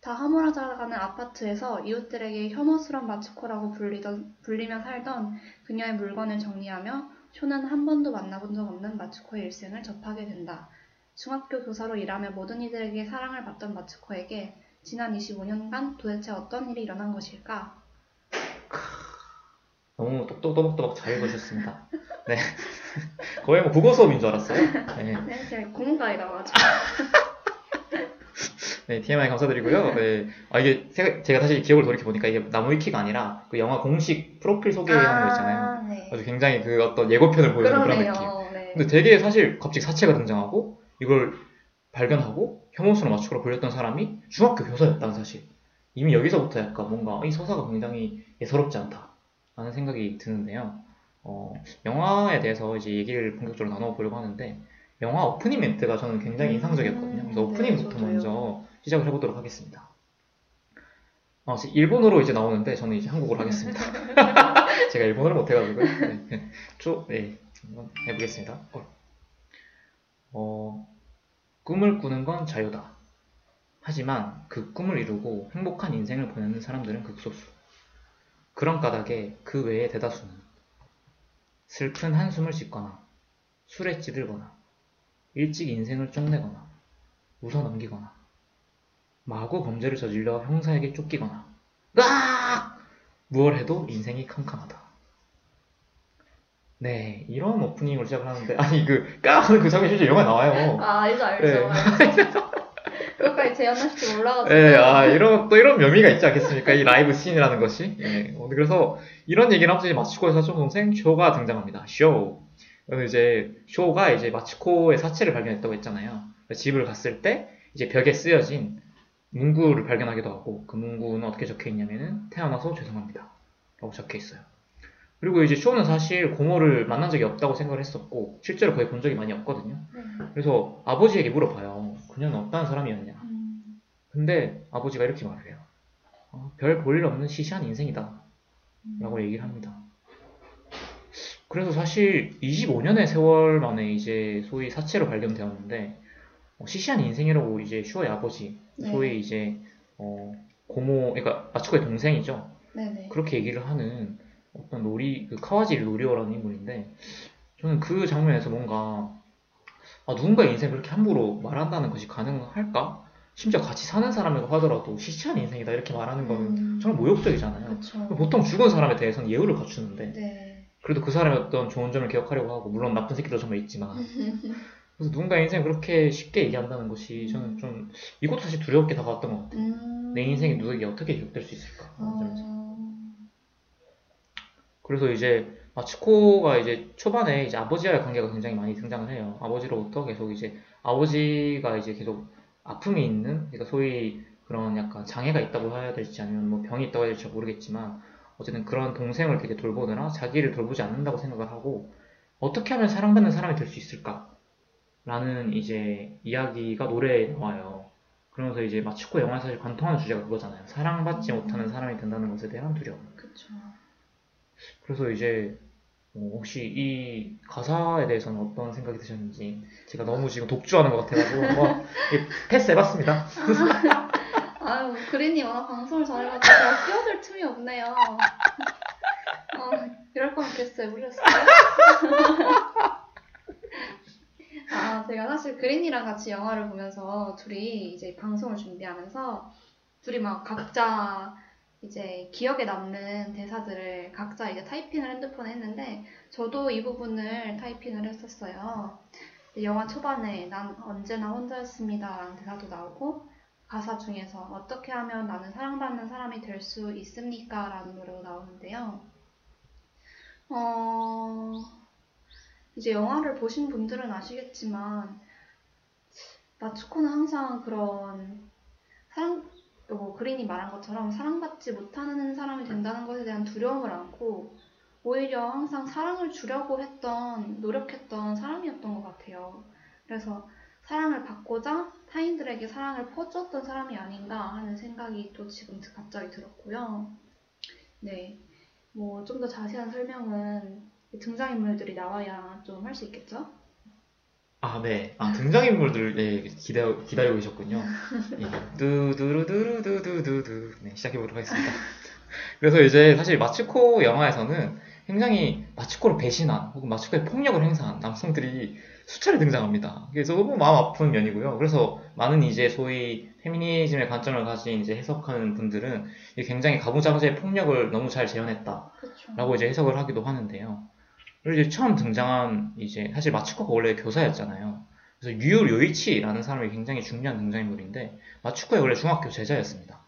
다 허물어져가는 아파트에서 이웃들에게 혐오스런 마츠코라고 불리던, 불리며 살던 그녀의 물건을 정리하며 쇼는 한 번도 만나본 적 없는 마츠코의 일생을 접하게 된다. 중학교 교사로 일하며 모든 이들에게 사랑을 받던 마츠코에게 지난 25년간 도대체 어떤 일이 일어난 것일까? 너무 똑똑똑똑똑 잘 읽으셨습니다. 네. [LAUGHS] 거의 뭐 국어 수업인 줄 알았어요. 네. 네, 제가 공부가이라 가지고. [LAUGHS] 네, TMI 감사드리고요. 네. 아, 이게 제가, 제가 다시 기억을 돌이켜보니까 이게 나무위키가 아니라 그 영화 공식 프로필 소개하는 거 있잖아요. 네. 아주 굉장히 그 어떤 예고편을 보여주는 그런 느낌. 네. 근데 되게 사실 갑자기 사체가 등장하고 이걸 발견하고 혐오스러운 마츠코로 불렸던 사람이 중학교 교사였다는 사실. 이미 여기서부터 약간 뭔가 이 서사가 굉장히 예사롭지 않다 라는 생각이 드는데요. 어, 영화에 대해서 이제 얘기를 본격적으로 나눠보려고 하는데 영화 오프닝 멘트가 저는 굉장히 인상적이었거든요. 그래서 음, 오프닝부터 네, 저도요. 먼저 시작을 해보도록 하겠습니다. 어, 일본어로 이제 나오는데 저는 이제 한국어로 하겠습니다. [LAUGHS] 제가 일본어를 못해가지고요. 네. 조, 네. 한번 해보겠습니다. 어. 어, 꿈을 꾸는 건 자유다. 하지만 그 꿈을 이루고 행복한 인생을 보내는 사람들은 극소수. 그런 까닭에 그 외의 대다수는 슬픈 한숨을 짓거나 술에 찌들거나 일찍 인생을 쪽내거나 웃어 넘기거나 마구 범죄를 저질러 형사에게 쫓기거나 으악! 무얼 해도 인생이 캄캄하다. 네, 이런 오프닝을 시작을 하는데 [LAUGHS] 아니 그 까하는 그 장면 실제 영화에 나와요. 아, 알죠, 알죠. 네. 알죠. [LAUGHS] 그것까지 재현하실 줄 몰라가지고. 네, 아, 이런, 또 이런 묘미가 있지 않겠습니까? 이 라이브 씬이라는 것이. 예, 어, 그래서 이런 얘기를 하면서 이제 마치코의 사촌 동생 쇼가 등장합니다. 쇼. 이제 쇼가 이제 마치코의 사체를 발견했다고 했잖아요. 집을 갔을 때 이제 벽에 쓰여진 문구를 발견하기도 하고 그 문구는 어떻게 적혀 있냐면은 태어나서 죄송합니다. 라고 적혀 있어요. 그리고 이제 쇼는 사실 고모를 만난 적이 없다고 생각을 했었고 실제로 거의 본 적이 많이 없거든요. 네. 그래서 아버지에게 물어봐요. 그녀는 어떤 사람이었냐? 음, 근데 아버지가 이렇게 말을 해요. 어, 별 볼일 없는 시시한 인생이다. 음. 라고 얘기를 합니다. 그래서 사실 25년의 세월 만에 이제 소위 사체로 발견되었는데 어, 시시한 인생이라고 이제 슈어의 아버지, 네. 소위 이제 어, 고모, 그러니까 마츠코의 동생이죠. 네네. 그렇게 얘기를 하는 어떤 노리, 그 카와지리 노리오라는 인물인데 저는 그 장면에서 뭔가 아, 누군가의 인생 그렇게 함부로 말한다는 것이 가능할까? 심지어 같이 사는 사람이라고 하더라도 시시한 인생이다 이렇게 말하는 거는 음. 정말 모욕적이잖아요. 그렇죠. 보통 죽은 사람에 대해서는 예우를 갖추는데 네. 그래도 그 사람의 어떤 좋은 점을 기억하려고 하고 물론 나쁜 새끼도 정말 있지만 [LAUGHS] 그래서 누군가의 인생 그렇게 쉽게 얘기한다는 것이 저는 좀 이것도 사실 두렵게 다가왔던 것 같아요. 음. 내 인생이 누구에게 어떻게 기억될 수 있을까? 어... 그래서 이제 마츠코가 이제 초반에 이제 아버지와의 관계가 굉장히 많이 등장을 해요. 아버지로부터 계속 이제 아버지가 이제 계속 아픔이 있는 그러니까 소위 그런 약간 장애가 있다고 해야 될지 아니면 뭐 병이 있다고 해야 될지 모르겠지만 어쨌든 그런 동생을 되게 돌보느라 자기를 돌보지 않는다고 생각을 하고 어떻게 하면 사랑받는 사람이 될 수 있을까? 라는 이제 이야기가 노래에 나와요. 그러면서 이제 마츠코 영화에 사실 관통하는 주제가 그거잖아요. 사랑받지 못하는 사람이 된다는 것에 대한 두려움. 그쵸. 그래서 이제 어, 혹시 이 가사에 대해서는 어떤 생각이 드셨는지 제가 너무 지금 독주하는 것 같아가지고 한번 [LAUGHS] 예, 패스 해봤습니다. [LAUGHS] 아유, 그린이 워낙 방송을 잘해가지고 제가 끼어들 틈이 없네요. 어, 이럴 거면 개쎄 물렸어요. 아, 제가 사실 그린이랑 같이 영화를 보면서 둘이 이제 방송을 준비하면서 둘이 막 각자 이제 기억에 남는 대사들을 각자 이제 타이핑을 핸드폰에 했는데 저도 이 부분을 타이핑을 했었어요. 영화 초반에 난 언제나 혼자였습니다라는 대사도 나오고 가사 중에서 어떻게 하면 나는 사랑받는 사람이 될 수 있습니까? 라는 노래가 나오는데요. 어, 이제 영화를 보신 분들은 아시겠지만, 마츠코는 항상 그런 사랑, 뭐 그린이 말한 것처럼 사랑받지 못하는 사람이 된다는 것에 대한 두려움을 안고, 오히려 항상 사랑을 주려고 했던, 노력했던 사람이었던 것 같아요. 그래서 사랑을 받고자 타인들에게 사랑을 퍼주었던 사람이 아닌가 하는 생각이 또 지금 갑자기 들었고요. 네. 뭐 좀 더 자세한 설명은 등장인물들이 나와야 좀 할 수 있겠죠? 아, 네. 아, 등장인물들, 예, 기다, 기다리고 계셨군요. 예, 두두루두두두두두. 네, 시작해보도록 하겠습니다. 그래서 이제 사실 마츠코 영화에서는 굉장히 마츠코를 배신한, 혹은 마츠코의 폭력을 행사한 남성들이 수차례 등장합니다. 그래서 너무 마음 아픈 면이고요. 그래서 많은 이제 소위 페미니즘의 관점을 가진 이제 해석하는 분들은 굉장히 가부장제의 폭력을 너무 잘 재현했다. 그렇죠. 라고 이제 해석을 하기도 하는데요. 그리고 이제 처음 등장한 이제 사실 마츠코가 원래 교사였잖아요. 그래서 유유 요이치라는 사람이 굉장히 중요한 등장인물인데 마츠코의 원래 중학교 제자였습니다.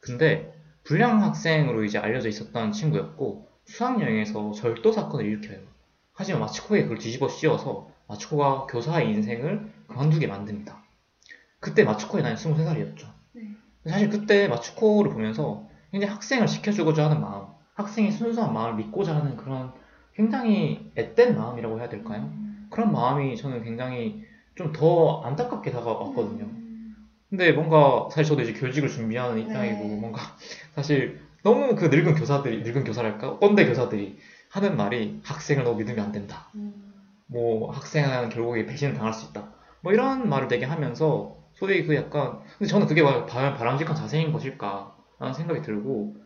근데 불량 학생으로 이제 알려져 있었던 친구였고 수학여행에서 절도 사건을 일으켜요. 하지만 마츠코에게 그걸 뒤집어 씌워서 마츠코가 교사의 인생을 그만두게 만듭니다. 그때 마츠코의 나이는 23살이었죠. 네. 사실 그때 마츠코를 보면서 굉장히 학생을 지켜주고자 하는 마음, 학생의 순수한 마음을 믿고자 하는 그런 굉장히 앳된 마음이라고 해야 될까요? 음. 그런 마음이 저는 굉장히 좀 더 안타깝게 다가왔거든요. 음. 근데 뭔가 사실 저도 이제 교직을 준비하는 입장이고 네. 뭔가 [LAUGHS] 사실 너무 그 늙은 교사들이 늙은 교사랄까 꼰대 교사들이 하는 말이 학생을 너무 믿으면 안 된다. 음. 뭐 학생은 결국에 배신을 당할 수 있다. 뭐 이런 말을 되게 하면서 소위 그 약간 근데 저는 그게 바람직한 자세인 것일까라는 생각이 들고 하,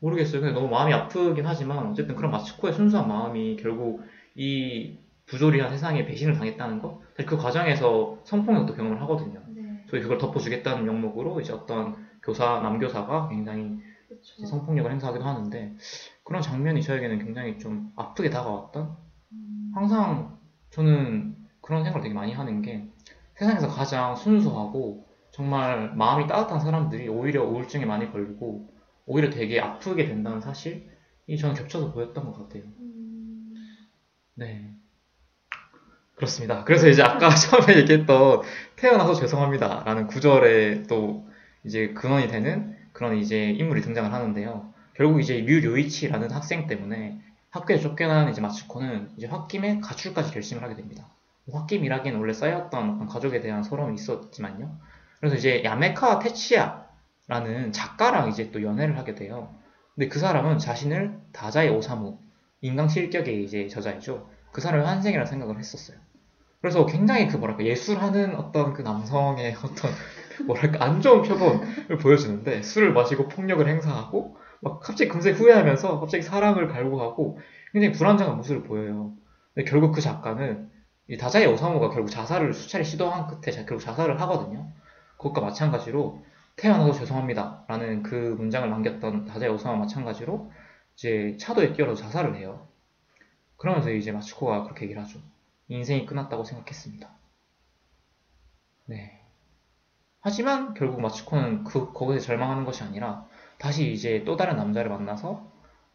모르겠어요. 근데 너무 마음이 아프긴 하지만 어쨌든 그런 마츠코의 순수한 마음이 결국 이 부조리한 세상에 배신을 당했다는 거 사실 그 과정에서 성폭력도 경험을 하거든요. 네. 소위 그걸 덮어주겠다는 명목으로 이제 어떤 교사 남교사가 굉장히 그렇죠. 성폭력을 행사하기도 하는데 그런 장면이 저에게는 굉장히 좀 아프게 다가왔던 음. 항상 저는 그런 생각을 되게 많이 하는 게 세상에서 가장 순수하고 정말 마음이 따뜻한 사람들이 오히려 우울증에 많이 걸리고 오히려 되게 아프게 된다는 사실이 저는 겹쳐서 보였던 것 같아요. 음. 네. 그렇습니다. 그래서 이제 아까 [LAUGHS] 처음에 얘기했던 태어나서 죄송합니다. 라는 구절에 또 이제 근원이 되는 그런 이제 인물이 등장을 하는데요. 결국 이제 류요이치라는 학생 때문에 학교에 쫓겨난 이제 마츠코는 이제 홧김에 가출까지 결심을 하게 됩니다. 홧김이라기엔 원래 쌓였던 가족에 대한 서러움이 있었지만요. 그래서 이제 야메카 테치야 라는 작가랑 이제 또 연애를 하게 돼요. 근데 그 사람은 자신을 다자의 오사무, 인강 실격의 이제 저자이죠. 그 사람을 환생이라고 생각을 했었어요. 그래서 굉장히 그 뭐랄까 예술하는 어떤 그 남성의 [LAUGHS] 어떤 뭐랄까 안 좋은 표본을 보여주는데 술을 마시고 폭력을 행사하고 막 갑자기 금세 후회하면서 갑자기 사랑을 갈구하고 굉장히 불안정한 모습을 보여요. 근데 결국 그 작가는 이 다자이 오사무가 결국 자살을 수차례 시도한 끝에 자- 결국 자살을 하거든요. 그것과 마찬가지로 태어나서 죄송합니다 라는 그 문장을 남겼던 다자이 오사무와 마찬가지로 이제 차도에 뛰어서 자살을 해요. 그러면서 이제 마츠코가 그렇게 얘기를 하죠. 인생이 끝났다고 생각했습니다. 네. 하지만 결국 마츠코는 그 거기서 절망하는 것이 아니라 다시 이제 또 다른 남자를 만나서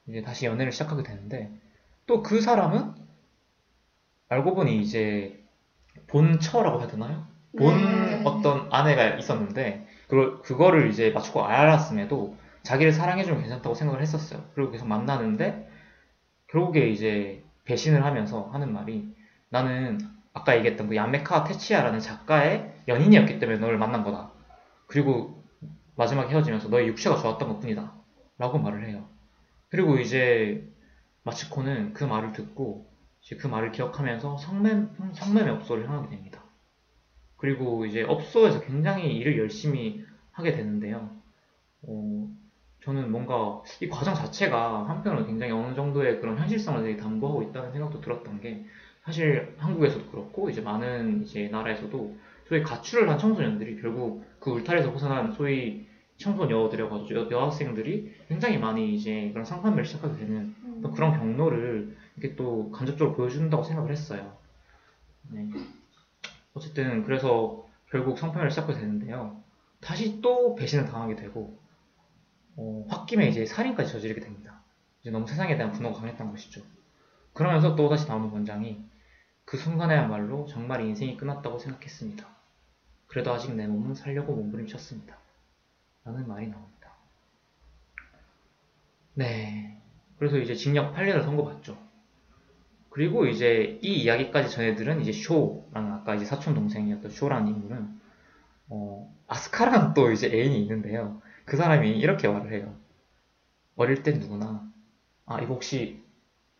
이제 다시 연애를 시작하게 되는데 또 그 사람은 알고 보니 이제 본처라고 해야 되나요? 본 네. 어떤 아내가 있었는데 그걸 그거를 이제 마츠코가 알았음에도 자기를 사랑해주면 괜찮다고 생각을 했었어요. 그리고 계속 만나는데 결국에 이제 배신을 하면서 하는 말이 나는 아까 얘기했던 그 야메카 테치야라는 작가의 연인이었기 때문에 너를 만난 거다. 그리고 마지막에 헤어지면서 너의 육체가 좋았던 것 뿐이다. 라고 말을 해요. 그리고 이제 마츠코는 그 말을 듣고 그 말을 기억하면서 성매, 성매매 업소를 향하게 됩니다. 그리고 이제 업소에서 굉장히 일을 열심히 하게 되는데요. 어, 저는 뭔가 이 과정 자체가 한편으로 굉장히 어느 정도의 그런 현실성을 되게 담보하고 있다는 생각도 들었던 게 사실 한국에서도 그렇고 이제 많은 이제 나라에서도 소위 가출을 한 청소년들이 결국 그 울타리에서 벗어난 소위 청소녀들이어가지고 여- 여학생들이 굉장히 많이 이제 그런 상판매를 시작하게 되는 음. 또 그런 경로를 이렇게 또 간접적으로 보여준다고 생각을 했어요. 네. 어쨌든 그래서 결국 성판매를 시작하게 되는데요. 다시 또 배신을 당하게 되고 어, 홧김에 이제 살인까지 저지르게 됩니다. 이제 너무 세상에 대한 분노가 강했던 것이죠. 그러면서 또 다시 나오는 문장이 그 순간에야말로 정말 인생이 끝났다고 생각했습니다. 그래도 아직 내 몸은 살려고 몸부림쳤습니다. 라는 말이 나옵니다. 네. 그래서 이제 징역 8년을 선고받죠. 그리고 이제 이 이야기까지 전해들은 이제 쇼라는 아까 이제 사촌 동생이었던 쇼라는 인물은 어, 아스카라는 또 이제 애인이 있는데요. 그 사람이 이렇게 말을 해요. 어릴 땐 누구나 아 이거 혹시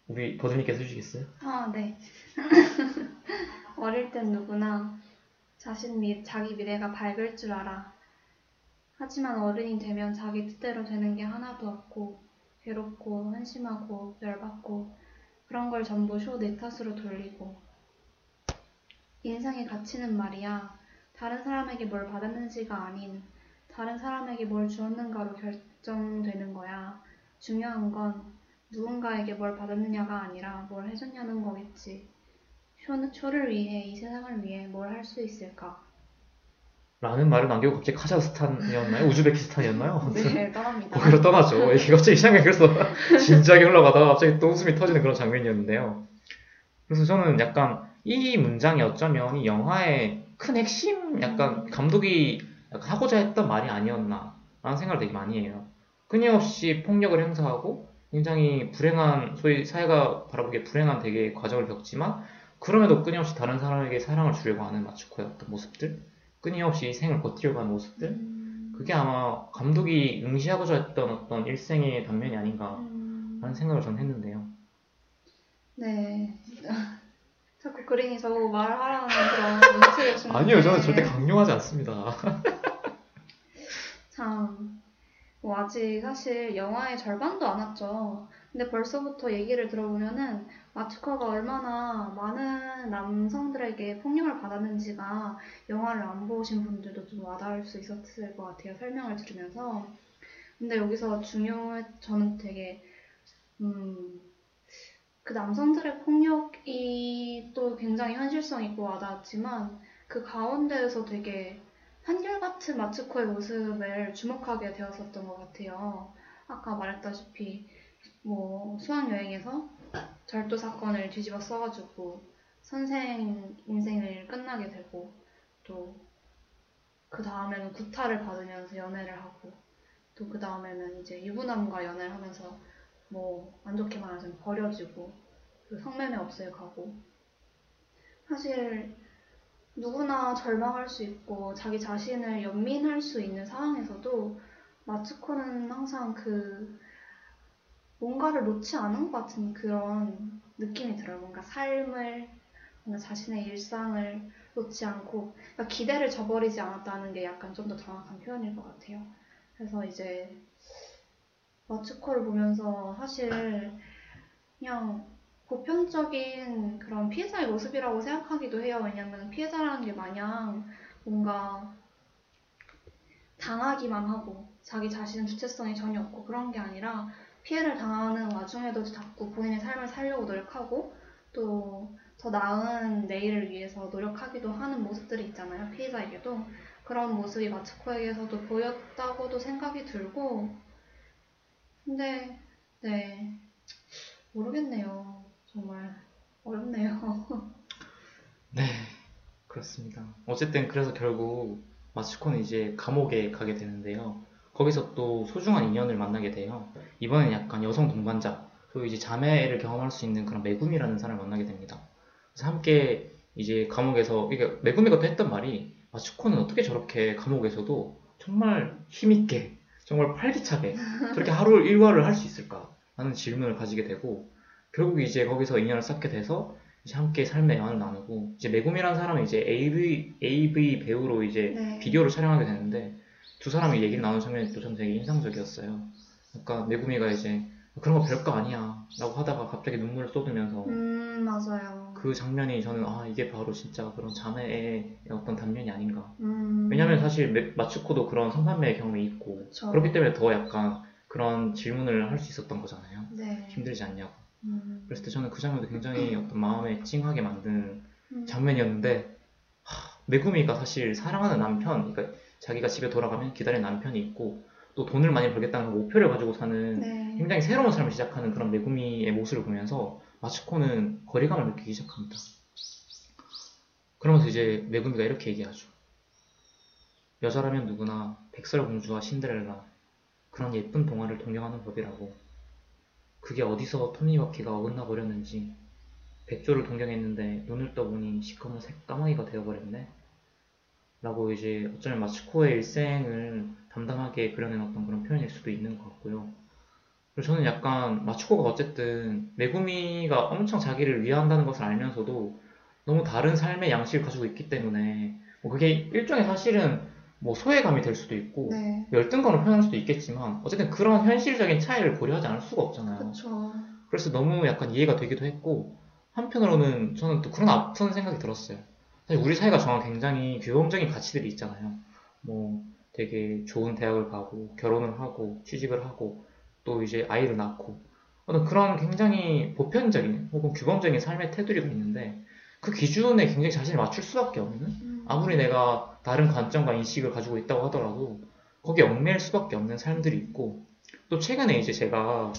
우리 버드님께서 해주시겠어요? 아, 네. [LAUGHS] 어릴 땐 누구나 자신 미, 자기 미래가 밝을 줄 알아. 하지만 어른이 되면 자기 뜻대로 되는 게 하나도 없고, 괴롭고, 한심하고, 열받고, 그런 걸 전부 쇼 내 탓으로 돌리고. 인생의 가치는 말이야, 다른 사람에게 뭘 받았는지가 아닌, 다른 사람에게 뭘 주었는가로 결정되는 거야. 중요한 건 누군가에게 뭘 받았느냐가 아니라 뭘 해줬냐는 거겠지. 쇼는 쇼를 위해 이 세상을 위해 뭘 할 수 있을까? 라는 말을 남기고 갑자기 카자흐스탄이었나요? 우즈베키스탄이었나요? 네, 떠납니다. 거기로 떠나죠. 이게 갑자기 이상하게 그래서 [LAUGHS] 진지하게 흘러가다가 갑자기 또 웃음이 터지는 그런 장면이었는데요. 그래서 저는 약간 이 문장이 어쩌면 이 영화의 큰 핵심 약간 감독이 약간 하고자 했던 말이 아니었나 라는 생각을 되게 많이 해요. 끊임없이 폭력을 행사하고 굉장히 불행한 소위 사회가 바라보기에 불행한 되게 과정을 겪지만 그럼에도 끊임없이 다른 사람에게 사랑을 주려고 하는 마츠코의 어떤 모습들 끊임없이 생을 버티려고 하는 모습들 음, 그게 아마 감독이 응시하고자 했던 어떤 일생의 단면이 아닌가 음, 라는 생각을 저는 했는데요. 네. [LAUGHS] 자꾸 그린이 저보고 말하라는 그런 눈치를 주는데 [LAUGHS] 아니요, 저는 절대 강요하지 않습니다. [LAUGHS] 참, 뭐 아직 사실 영화의 절반도 안 왔죠. 근데 벌써부터 얘기를 들어보면은 마츠코가 얼마나 많은 남성들에게 폭력을 받았는지가 영화를 안 보신 분들도 좀 와닿을 수 있었을 것 같아요. 설명을 들으면서. 근데 여기서 중요해, 저는 되게, 음, 그 남성들의 폭력이 또 굉장히 현실성 있고 와닿았지만 그 가운데에서 되게 한결같은 마츠코의 모습을 주목하게 되었었던 것 같아요. 아까 말했다시피 뭐 수학여행에서 절도 사건을 뒤집어 써가지고 선생 인생을 끝나게 되고 또 그 다음에는 구타를 받으면서 연애를 하고 또 그 다음에는 이제 유부남과 연애를 하면서 뭐 안 좋게 말하자면 버려지고 그 성매매 업소에 가고. 사실 누구나 절망할 수 있고 자기 자신을 연민할 수 있는 상황에서도 마츠코는 항상 그 뭔가를 놓지 않은 것 같은 그런 느낌이 들어요. 뭔가 삶을, 뭔가 자신의 일상을 놓지 않고, 그러니까 기대를 저버리지 않았다는 게 약간 좀 더 정확한 표현일 것 같아요. 그래서 이제 마츠코를 보면서 사실 그냥 보편적인 그런 피해자의 모습이라고 생각하기도 해요. 왜냐면 피해자라는 게 마냥 뭔가 당하기만 하고 자기 자신은 주체성이 전혀 없고 그런 게 아니라 피해를 당하는 와중에도 자꾸 본인의 삶을 살려고 노력하고 또 더 나은 내일을 위해서 노력하기도 하는 모습들이 있잖아요. 피해자에게도. 그런 모습이 마츠코에게서도 보였다고도 생각이 들고 근데 네 모르겠네요. 정말 어렵네요. [LAUGHS] 네, 그렇습니다. 어쨌든 그래서 결국 마츠코는 이제 감옥에 가게 되는데요. 거기서 또 소중한 인연을 만나게 돼요. 이번엔 약간 여성 동반자, 그리고 이제 자매를 경험할 수 있는 그런 메구미라는 사람을 만나게 됩니다. 그래서 함께 이제 감옥에서, 이게 메구미가 또 했던 말이 마츠코는 어떻게 저렇게 감옥에서도 정말 힘있게, 정말 활기차게 저렇게 하루 일과를 할 수 있을까? 라는 질문을 가지게 되고, 결국 이제 거기서 인연을 쌓게 돼서 이제 함께 삶의 여한을 나누고 이제 메구미라는 사람은 이제 AV AV 배우로 이제 네. 비디오를 촬영하게 되는데 두 사람이 얘기를 나누는 장면이 또전 되게 인상적이었어요. 그러니까 메구미가 이제 그런 거 별거 아니야 라고 하다가 갑자기 눈물을 쏟으면서 음 맞아요. 그 장면이 저는 아 이게 바로 진짜 그런 자매의 어떤 단면이 아닌가. 음, 왜냐면 사실 메- 마츠코도 그런 성판매의 경험이 있고 그쵸. 그렇기 때문에 더 약간 그런 질문을 할 수 있었던 거잖아요. 네. 힘들지 않냐고. 음, 그랬을 때 저는 그 장면도 굉장히 어떤 마음에 찡하게 만드는 음, 장면이었는데 하, 메구미가 사실 사랑하는 남편, 그러니까 자기가 집에 돌아가면 기다리는 남편이 있고 또 돈을 많이 벌겠다는 목표를 가지고 사는 네. 굉장히 새로운 삶을 시작하는 그런 메구미의 모습을 보면서 마츠코는 거리감을 느끼기 시작합니다. 그러면서 이제 메구미가 이렇게 얘기하죠. 여자라면 누구나 백설공주와 신데렐라 그런 예쁜 동화를 동경하는 법이라고. 그게 어디서 톱니바퀴가 어긋나 버렸는지 백조를 동경했는데 눈을 떠보니 시커먼 새까마귀가 되어버렸네. 라고 이제 어쩌면 마츠코의 일생을 담담하게 그려내놨던 그런 표현일 수도 있는 것 같고요. 그리고 저는 약간 마츠코가 어쨌든 메구미가 엄청 자기를 위한다는 것을 알면서도 너무 다른 삶의 양식을 가지고 있기 때문에 뭐 그게 일종의 사실은 뭐 소외감이 될 수도 있고 네. 열등감을 표현할 수도 있겠지만 어쨌든 그런 현실적인 차이를 고려하지 않을 수가 없잖아요. 그쵸. 그래서 너무 약간 이해가 되기도 했고 한편으로는 저는 또 그런 앞선 생각이 들었어요. 사실 우리 사회가 정한 굉장히 규범적인 가치들이 있잖아요. 뭐 되게 좋은 대학을 가고 결혼을 하고 취직을 하고 또 이제 아이를 낳고 어떤 그런 굉장히 보편적인 혹은 규범적인 삶의 테두리가 있는데 그 기준에 굉장히 자신을 맞출 수밖에 없는 음, 아무리 내가 다른 관점과 인식을 가지고 있다고 하더라도 거기에 얽매일 수밖에 없는 삶들이 있고 또 최근에 이제 제가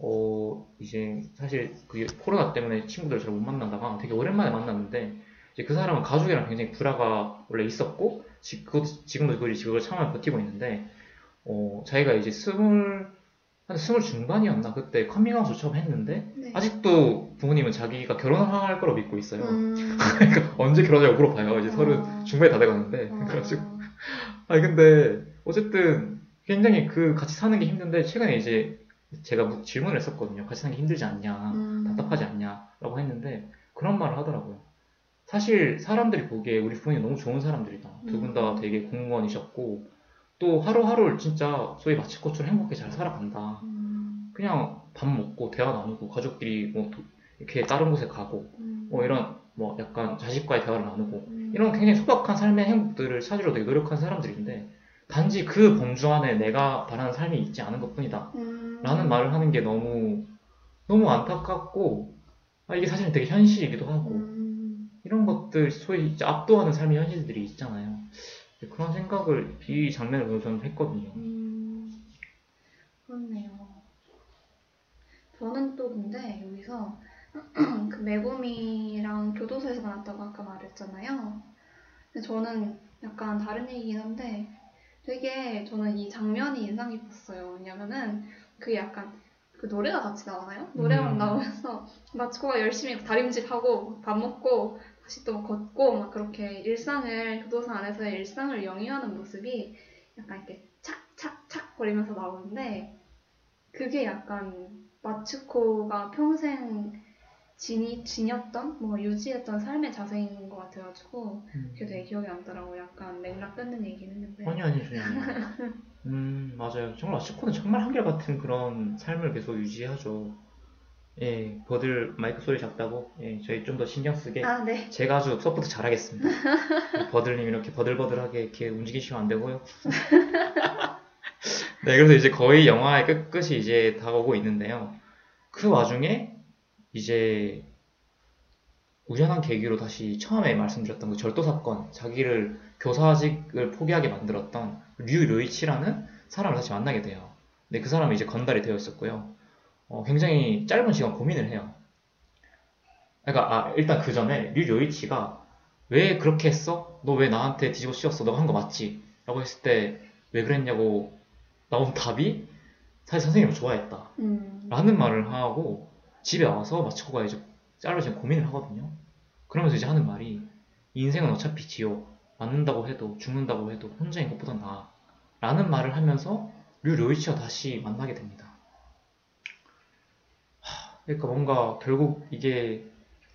어 이제 사실 그 코로나 때문에 친구들 잘 못 만나다가 되게 오랜만에 만났는데 이제 그 사람은 가족이랑 굉장히 불화가 원래 있었고 지, 그, 지금도 그 그걸 참아 버티고 있는데 어 자기가 이제 스물 한 스물 중반이었나 그때 커밍아웃을 처음 했는데 네. 아직도 부모님은 자기가 결혼할 거로 믿고 있어요. 음, [LAUGHS] 그러니까 언제 결혼하냐고 물어봐요. 이제 어. 서른 중반이 다 돼가는데 어, 그래가지고 아니 근데 어쨌든 굉장히 그 같이 사는 게 힘든데 최근에 이제 제가 뭐 질문을 했었거든요. 같이 사는 게 힘들지 않냐, 음, 답답하지 않냐라고 했는데 그런 말을 하더라고요. 사실 사람들이 보기에 우리 부모님 너무 좋은 사람들이다. 두 분다 음. 되게 공무원이셨고 또 하루하루를 진짜 소위 마치코처럼 행복하게 잘 살아간다. 음, 그냥 밥 먹고 대화 나누고 가족끼리 뭐 도- 이렇게 다른 곳에 가고 음, 뭐 이런 뭐 약간 자식과의 대화를 나누고 음, 이런 굉장히 소박한 삶의 행복들을 찾으려 되게 노력한 사람들인데 단지 그 범주 안에 내가 바라는 삶이 있지 않은 것뿐이다 음, 라는 말을 하는 게 너무 너무 안타깝고 아, 이게 사실은 되게 현실이기도 하고 음, 이런 것들 소위 이제 압도하는 삶의 현실들이 있잖아요 그런 생각을 이 장면을 보면서 저는 했거든요 음, 그렇네요. 저는 또 근데 여기서 [CLEARS THROAT] 그 메구미랑 교도소에서 만났다고 아까 말했잖아요. 근데 저는 약간 다른 얘기긴 한데 되게 저는 이 장면이 인상 깊었어요. 왜냐면은 그 약간 그 노래가 같이 나오나요? 노래가 음. 나오면서 마츠코가 열심히 다림질하고 밥 먹고 다시 또 걷고 막 그렇게 일상을 교도소 안에서의 일상을 영위하는 모습이 약간 이렇게 착착착 거리면서 나오는데 그게 약간 마츠코가 평생 지니, 지녔던, 뭔가 유지했던 삶의 자세인 것 같아가지고 그게 되게 기억에 남더라고요. 약간 맥락 끊는 얘기는 했는데. 아니 아니. [LAUGHS] 음 맞아요. 정말 아시코는 정말 한결같은 그런 삶을 계속 유지하죠. 예, 버들 마이크 소리 작다고 예, 저희 좀 더 신경 쓰게 아, 네. 제가 아주 support 잘하겠습니다. [LAUGHS] 버들님 이렇게 버들버들하게 이렇게 움직이시면 안 되고요. [LAUGHS] 네, 그래서 이제 거의 영화의 끝 끝이 이제 다가오고 있는데요. 그 와중에 이제 우연한 계기로 다시 처음에 말씀드렸던 그 절도 사건, 자기를 교사직을 포기하게 만들었던 류 료이치라는 사람을 다시 만나게 돼요. 근데 그 사람은 이제 건달이 되어 있었고요. 어, 굉장히 짧은 시간 고민을 해요. 그러니까 아, 일단 그 전에 류 료이치가 왜 그렇게 했어? 너 왜 나한테 뒤집어 씌웠어? 너가 한 거 맞지? 라고 했을 때 왜 그랬냐고 나온 답이 사실 선생님을 좋아했다. 음, 라는 말을 하고 집에 와서 마치코가 이제 짧으신 고민을 하거든요. 그러면서 이제 하는 말이 인생은 어차피 지옥 맞는다고 해도 죽는다고 해도 혼자인 것보다 나아 라는 말을 하면서 류 료이치와 다시 만나게 됩니다. 하, 그러니까 뭔가 결국 이게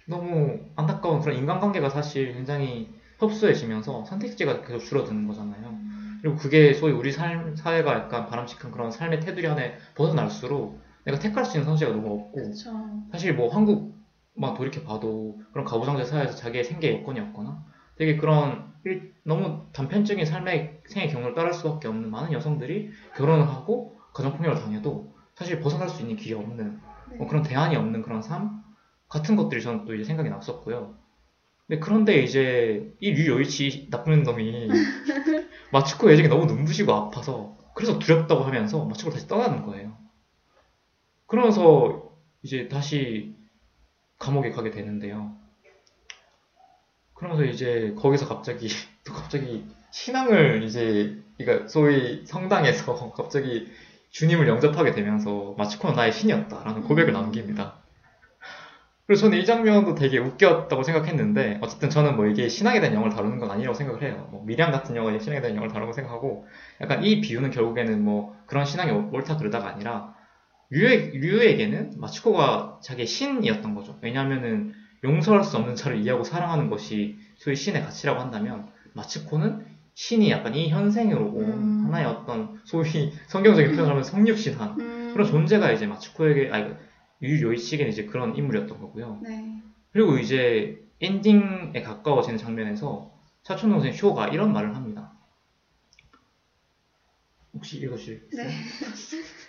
너무 안타까운 그런 인간관계가 사실 굉장히 협소해지면서 선택지가 계속 줄어드는 거잖아요. 그리고 그게 소위 우리 삶, 사회가 약간 바람직한 그런 삶의 테두리 안에 벗어날수록 내가 택할 수 있는 선택지가 너무 없고 그렇죠. 사실 뭐 한국만 돌이켜 봐도 그런 가부장제 사회에서 자기의 생계 여건이 없거나 되게 그런 일- 너무 단편적인 삶의 생애 경로를 따를 수밖에 없는 많은 여성들이 결혼을 하고 가정폭력을 당해도 사실 벗어날 수 있는 길이 없는 네. 뭐 그런 대안이 없는 그런 삶 같은 것들이 저는 또 이제 생각이 났었고요. 근데 그런데 이제 이 류요이치 나쁜 놈이 [LAUGHS] 마츠코 애정이 너무 눈부시고 아파서 그래서 두렵다고 하면서 마츠코를 다시 떠나는 거예요. 그러면서 이제 다시 감옥에 가게 되는데요. 그러면서 이제 거기서 갑자기 [LAUGHS] 또 갑자기 신앙을 이제 그러니까 소위 성당에서 [LAUGHS] 갑자기 주님을 영접하게 되면서 마츠코는 나의 신이었다라는 고백을 남깁니다. 그래서 저는 이 장면도 되게 웃겼다고 생각했는데 어쨌든 저는 뭐 이게 신앙에 대한 영화를 다루는 건 아니라고 생각을 해요. 뭐 미량 같은 영화에 신앙에 대한 다루는 거 생각하고 약간 이 비유는 결국에는 뭐 그런 신앙이 옳다 그르다가 아니라 류에, 류에게는 마츠코가 자기의 신이었던 거죠. 왜냐하면은 용서할 수 없는 자를 이해하고 사랑하는 것이 소위 신의 가치라고 한다면 마츠코는 신이 약간 이 현생으로 온 음. 하나의 어떤 소위 성경적인 표현을 하면 성육신한 음, 그런 존재가 이제 마츠코에게 아니 유 요이치에게는 이제 그런 인물이었던 거고요. 네. 그리고 이제 엔딩에 가까워지는 장면에서 사촌 동생 쇼가 이런 말을 합니다. 혹시 읽어주시겠어요? 네. [LAUGHS]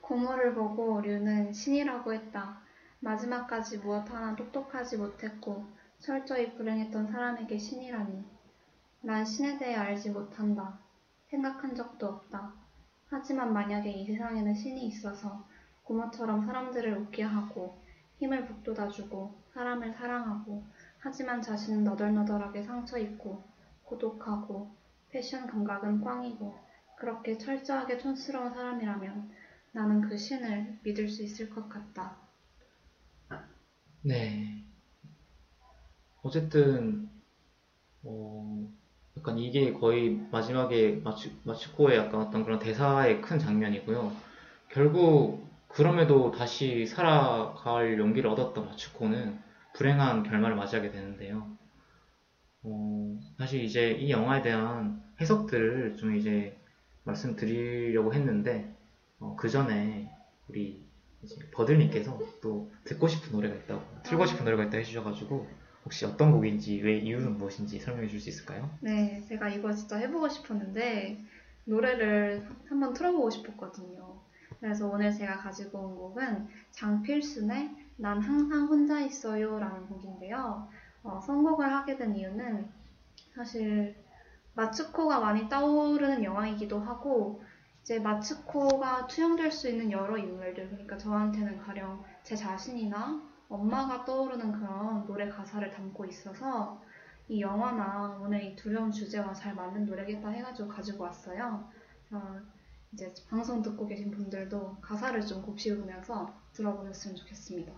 고모를 보고 류는 신이라고 했다. 마지막까지 무엇 하나 똑똑하지 못했고 철저히 불행했던 사람에게 신이라니. 난 신에 대해 알지 못한다. 생각한 적도 없다. 하지만 만약에 이 세상에는 신이 있어서 고모처럼 사람들을 웃게 하고 힘을 북돋아주고 사람을 사랑하고 하지만 자신은 너덜너덜하게 상처 입고 고독하고 패션 감각은 꽝이고 그렇게 철저하게 촌스러운 사람이라면 나는 그 신을 믿을 수 있을 것 같다. 네. 어쨌든, 어, 약간 이게 거의 마지막에 마치, 마치코의 약간 어떤 그런 대사의 큰 장면이고요. 결국, 그럼에도 다시 살아갈 용기를 얻었던 마츠코는 불행한 결말을 맞이하게 되는데요. 어, 사실 이제 이 영화에 대한 해석들을 좀 이제 말씀드리려고 했는데, 어, 그 전에 우리 버들님께서 또 듣고 싶은 노래가 있다고, 틀고 싶은 노래가 있다 해주셔가지고, 혹시 어떤 곡인지, 왜 이유는 무엇인지 설명해 줄 수 있을까요? 네, 제가 이거 진짜 해보고 싶었는데 노래를 한번 틀어보고 싶었거든요. 그래서 오늘 제가 가지고 온 곡은 장필순의 난 항상 혼자 있어요 라는 곡인데요. 어, 선곡을 하게 된 이유는 사실 마츠코가 많이 떠오르는 영화이기도 하고 이제 마츠코가 투영될 수 있는 여러 인물들 그러니까 저한테는 가령 제 자신이나 엄마가 떠오르는 그런 노래 가사를 담고 있어서 이 영화나 오늘 이 두려운 주제와 잘 맞는 노래겠다 해가지고 가지고 왔어요. 어, 이제 방송 듣고 계신 분들도 가사를 좀 곱씹으면서 들어보셨으면 좋겠습니다.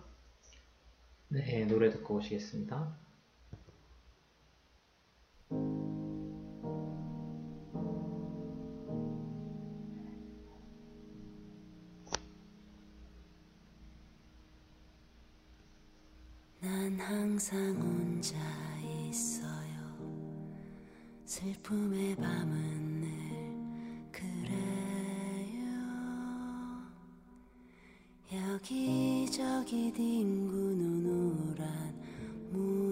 네, 노래 듣고 오시겠습니다. 항상 혼자 있어요. 슬픔의 밤은 늘 그래요. 여기저기 뒹구는 우란 물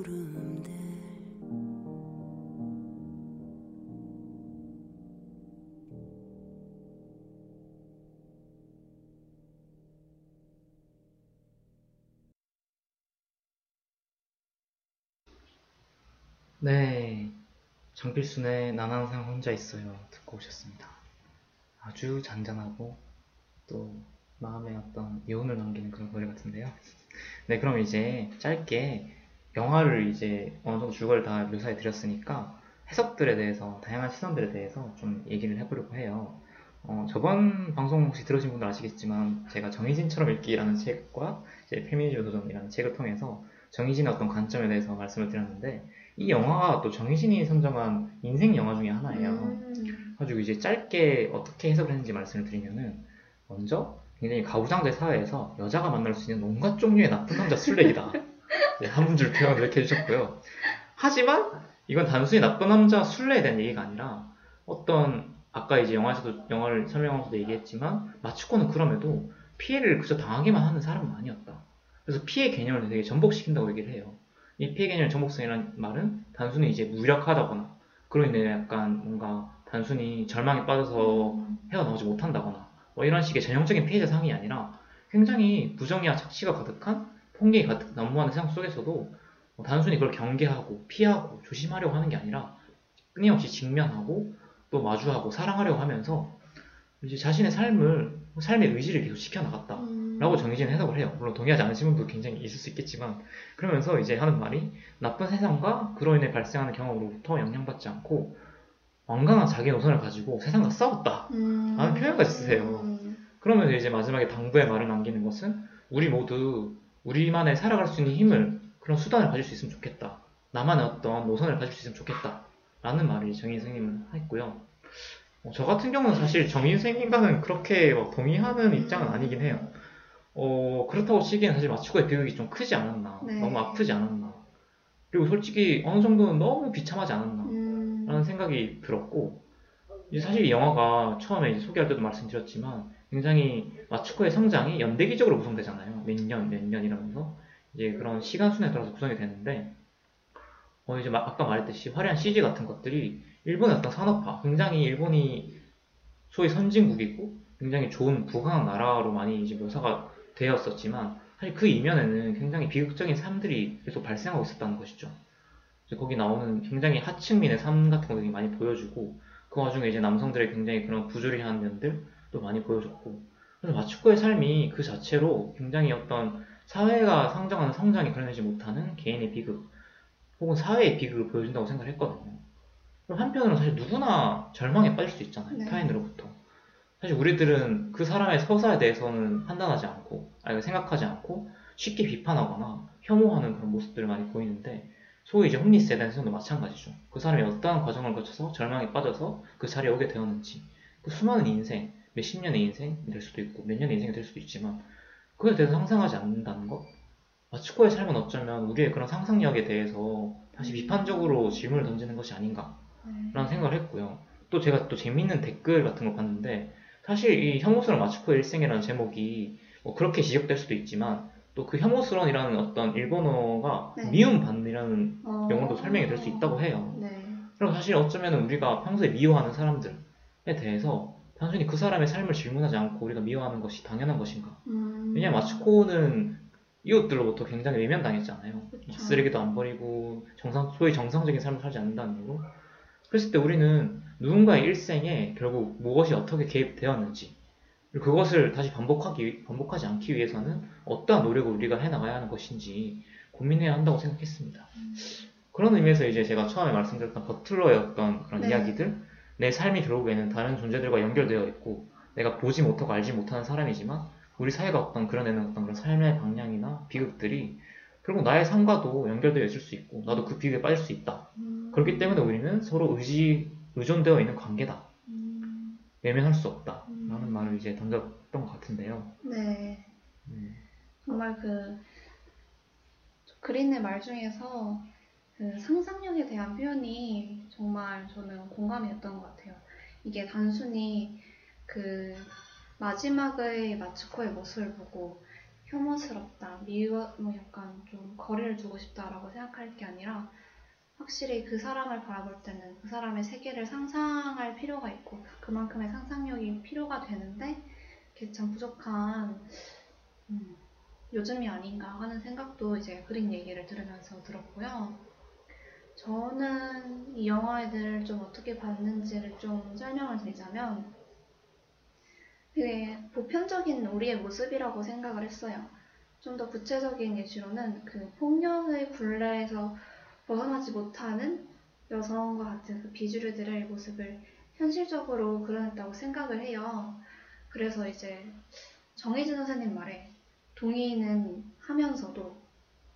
네, 정필순의 난 항상 혼자 있어요 듣고 오셨습니다. 아주 잔잔하고 또 마음에 어떤 여운을 남기는 그런 노래 같은데요. 네, 그럼 이제 짧게 영화를 이제 어느 정도 줄거리를 다 묘사해 드렸으니까 해석들에 대해서 다양한 시선들에 대해서 좀 얘기를 해보려고 해요. 어, 저번 방송 혹시 들으신 분들 아시겠지만 제가 정의진처럼 읽기라는 책과 이제 페미니즘 도전이라는 책을 통해서 정의진의 어떤 관점에 대해서 말씀을 드렸는데 이 영화가 또 정의진이 선정한 인생 영화 중에 하나예요. 음. 가지고 이제 짧게 어떻게 해석을 했는지 말씀을 드리면은 먼저 굉장히 가부장제 사회에서 여자가 만날 수 있는 온갖 종류의 나쁜 남자 술래기다. [LAUGHS] 네, 한 문줄 표현을 이렇게 해주셨고요. 하지만 이건 단순히 나쁜 남자 술래에 대한 얘기가 아니라 어떤 아까 이제 영화에서도 영화를 설명하면서도 얘기했지만 마츠코는 그럼에도 피해를 그저 당하기만 하는 사람은 아니었다. 그래서 피해 개념을 되게 전복시킨다고 얘기를 해요. 이 피해 개념 전복성이라는 말은 단순히 이제 무력하다거나 그로 인해 약간 뭔가 단순히 절망에 빠져서 헤어나오지 못한다거나 뭐 이런 식의 전형적인 피해자 상이 아니라 굉장히 부정이와 착취가 가득한 폭력이 가득 난무하는 세상 속에서도 뭐 단순히 그걸 경계하고 피하고 조심하려고 하는 게 아니라 끊임없이 직면하고 또 마주하고 사랑하려고 하면서 이제 자신의 삶을 삶의 의지를 계속 지켜나갔다. 음. 라고 정해진 해석을 해요. 물론 동의하지 않으신 분도 굉장히 있을 수 있겠지만 그러면서 이제 하는 말이 나쁜 세상과 그로 인해 발생하는 경험으로부터 영향받지 않고 완강한 자기 노선을 가지고 세상과 싸웠다. 음. 라는 표현까지 쓰세요. 음. 그러면서 이제 마지막에 당부의 말을 남기는 것은 우리 모두 우리만의 살아갈 수 있는 힘을 그런 수단을 가질 수 있으면 좋겠다. 나만의 어떤 노선을 가질 수 있으면 좋겠다. 라는 말을 정인 선생님은 했고요. 어, 저 같은 경우는 사실 정인 선생님과는 그렇게 막 동의하는 입장은 아니긴 해요. 어, 그렇다고 치기엔 사실 마츠코의 비극이 좀 크지 않았나. 네. 너무 아프지 않았나. 그리고 솔직히 어느 정도는 너무 비참하지 않았나. 음. 라는 생각이 들었고 이제 사실 이 영화가 처음에 소개할 때도 말씀드렸지만 굉장히 마츠코의 성장이 연대기적으로 구성되잖아요. 몇 년, 몇 년이라면서 이제 그런 시간 순에 따라서 구성이 되는데 어 이제 마- 아까 말했듯이 화려한 CG 같은 것들이 일본의 어떤 산업화, 굉장히 일본이 소위 선진국이고 굉장히 좋은 부강한 나라로 많이 이제 묘사가 되었었지만 사실 그 이면에는 굉장히 비극적인 삶들이 계속 발생하고 있었다는 것이죠. 거기 나오는 굉장히 하층민의 삶 같은 것들이 많이 보여주고 그 와중에 이제 남성들의 굉장히 그런 부조리한 면들도 많이 보여줬고 그래서 마츠코의 삶이 그 자체로 굉장히 어떤 사회가 상정하는 성장이 그려내지 못하는 개인의 비극 혹은 사회의 비극을 보여준다고 생각을 했거든요. 한편으로는 사실 누구나 절망에 빠질 수 있잖아요. 네. 타인으로부터. 사실 우리들은 그 사람의 서사에 대해서는 판단하지 않고, 아니 생각하지 않고 쉽게 비판하거나 혐오하는 그런 모습들을 많이 보이는데 소위 이제 홈리스에 대한 생각도 마찬가지죠. 그 사람이 어떠한 과정을 거쳐서 절망에 빠져서 그 자리에 오게 되었는지, 그 수많은 인생, 몇십 년의 인생이 될 수도 있고, 몇 년의 인생이 될 수도 있지만, 그에 대해서 상상하지 않는다는 것? 마츠코의 삶은 어쩌면 우리의 그런 상상력에 대해서 다시 비판적으로 질문을 던지는 것이 아닌가, 네. 라는 생각을 했고요. 또 제가 또 재밌는 댓글 같은 걸 봤는데, 사실 이 혐오스러운 마츠코의 일생이라는 제목이 뭐 그렇게 지적될 수도 있지만, 또 그 혐오스러운이라는 어떤 일본어가 네. 미움받는이라는 어. 용어도 설명이 될 수 있다고 해요. 네. 그리고 사실 어쩌면 우리가 평소에 미워하는 사람들에 대해서 단순히 그 사람의 삶을 질문하지 않고 우리가 미워하는 것이 당연한 것인가? 음. 왜냐면 마츠코는 이웃들로부터 굉장히 외면당했잖아요. 쓰레기도 안 버리고 정상, 소위 정상적인 삶을 살지 않는다는 이유로. 그랬을 때 우리는 누군가의 일생에 결국 무엇이 어떻게 개입되었는지 그것을 다시 반복하기, 위- 반복하지 않기 위해서는 어떠한 노력을 우리가 해나가야 하는 것인지 고민해야 한다고 생각했습니다. 그런 의미에서 이제 제가 처음에 말씀드렸던 버틀러의 어떤 그런 네. 이야기들, 내 삶이 결국에는 다른 존재들과 연결되어 있고, 내가 보지 못하고 알지 못하는 사람이지만, 우리 사회가 어떤 그려내는 어떤 그런 삶의 방향이나 비극들이 결국 나의 삶과도 연결되어 있을 수 있고, 나도 그 비극에 빠질 수 있다. 음. 그렇기 때문에 우리는 서로 의지, 의존되어 있는 관계다. 음. 외면할 수 없다. 음. 라는 말을 이제 던졌던 것 같은데요. 네. 음. 정말 그, 그린의 말 중에서 그 상상력에 대한 표현이 정말 저는 공감이 됐던 것 같아요. 이게 단순히 그 마지막의 마츠코의 모습을 보고 혐오스럽다, 미워, 뭐 약간 좀 거리를 두고 싶다라고 생각할 게 아니라 확실히 그 사람을 바라볼 때는 그 사람의 세계를 상상할 필요가 있고 그만큼의 상상력이 필요가 되는데 그게 참 부족한 음, 요즘이 아닌가 하는 생각도 이제 그린 얘기를 들으면서 들었고요. 저는 이 영화들을 좀 어떻게 봤는지를 좀 설명을 드리자면 되게 보편적인 우리의 모습이라고 생각을 했어요. 좀 더 구체적인 예시로는 그 폭력의 굴레에서 벗어나지 못하는 여성과 같은 그 비주류들의 모습을 현실적으로 그려냈다고 생각을 해요. 그래서 이제 정혜진 선생님 말에 동의는 하면서도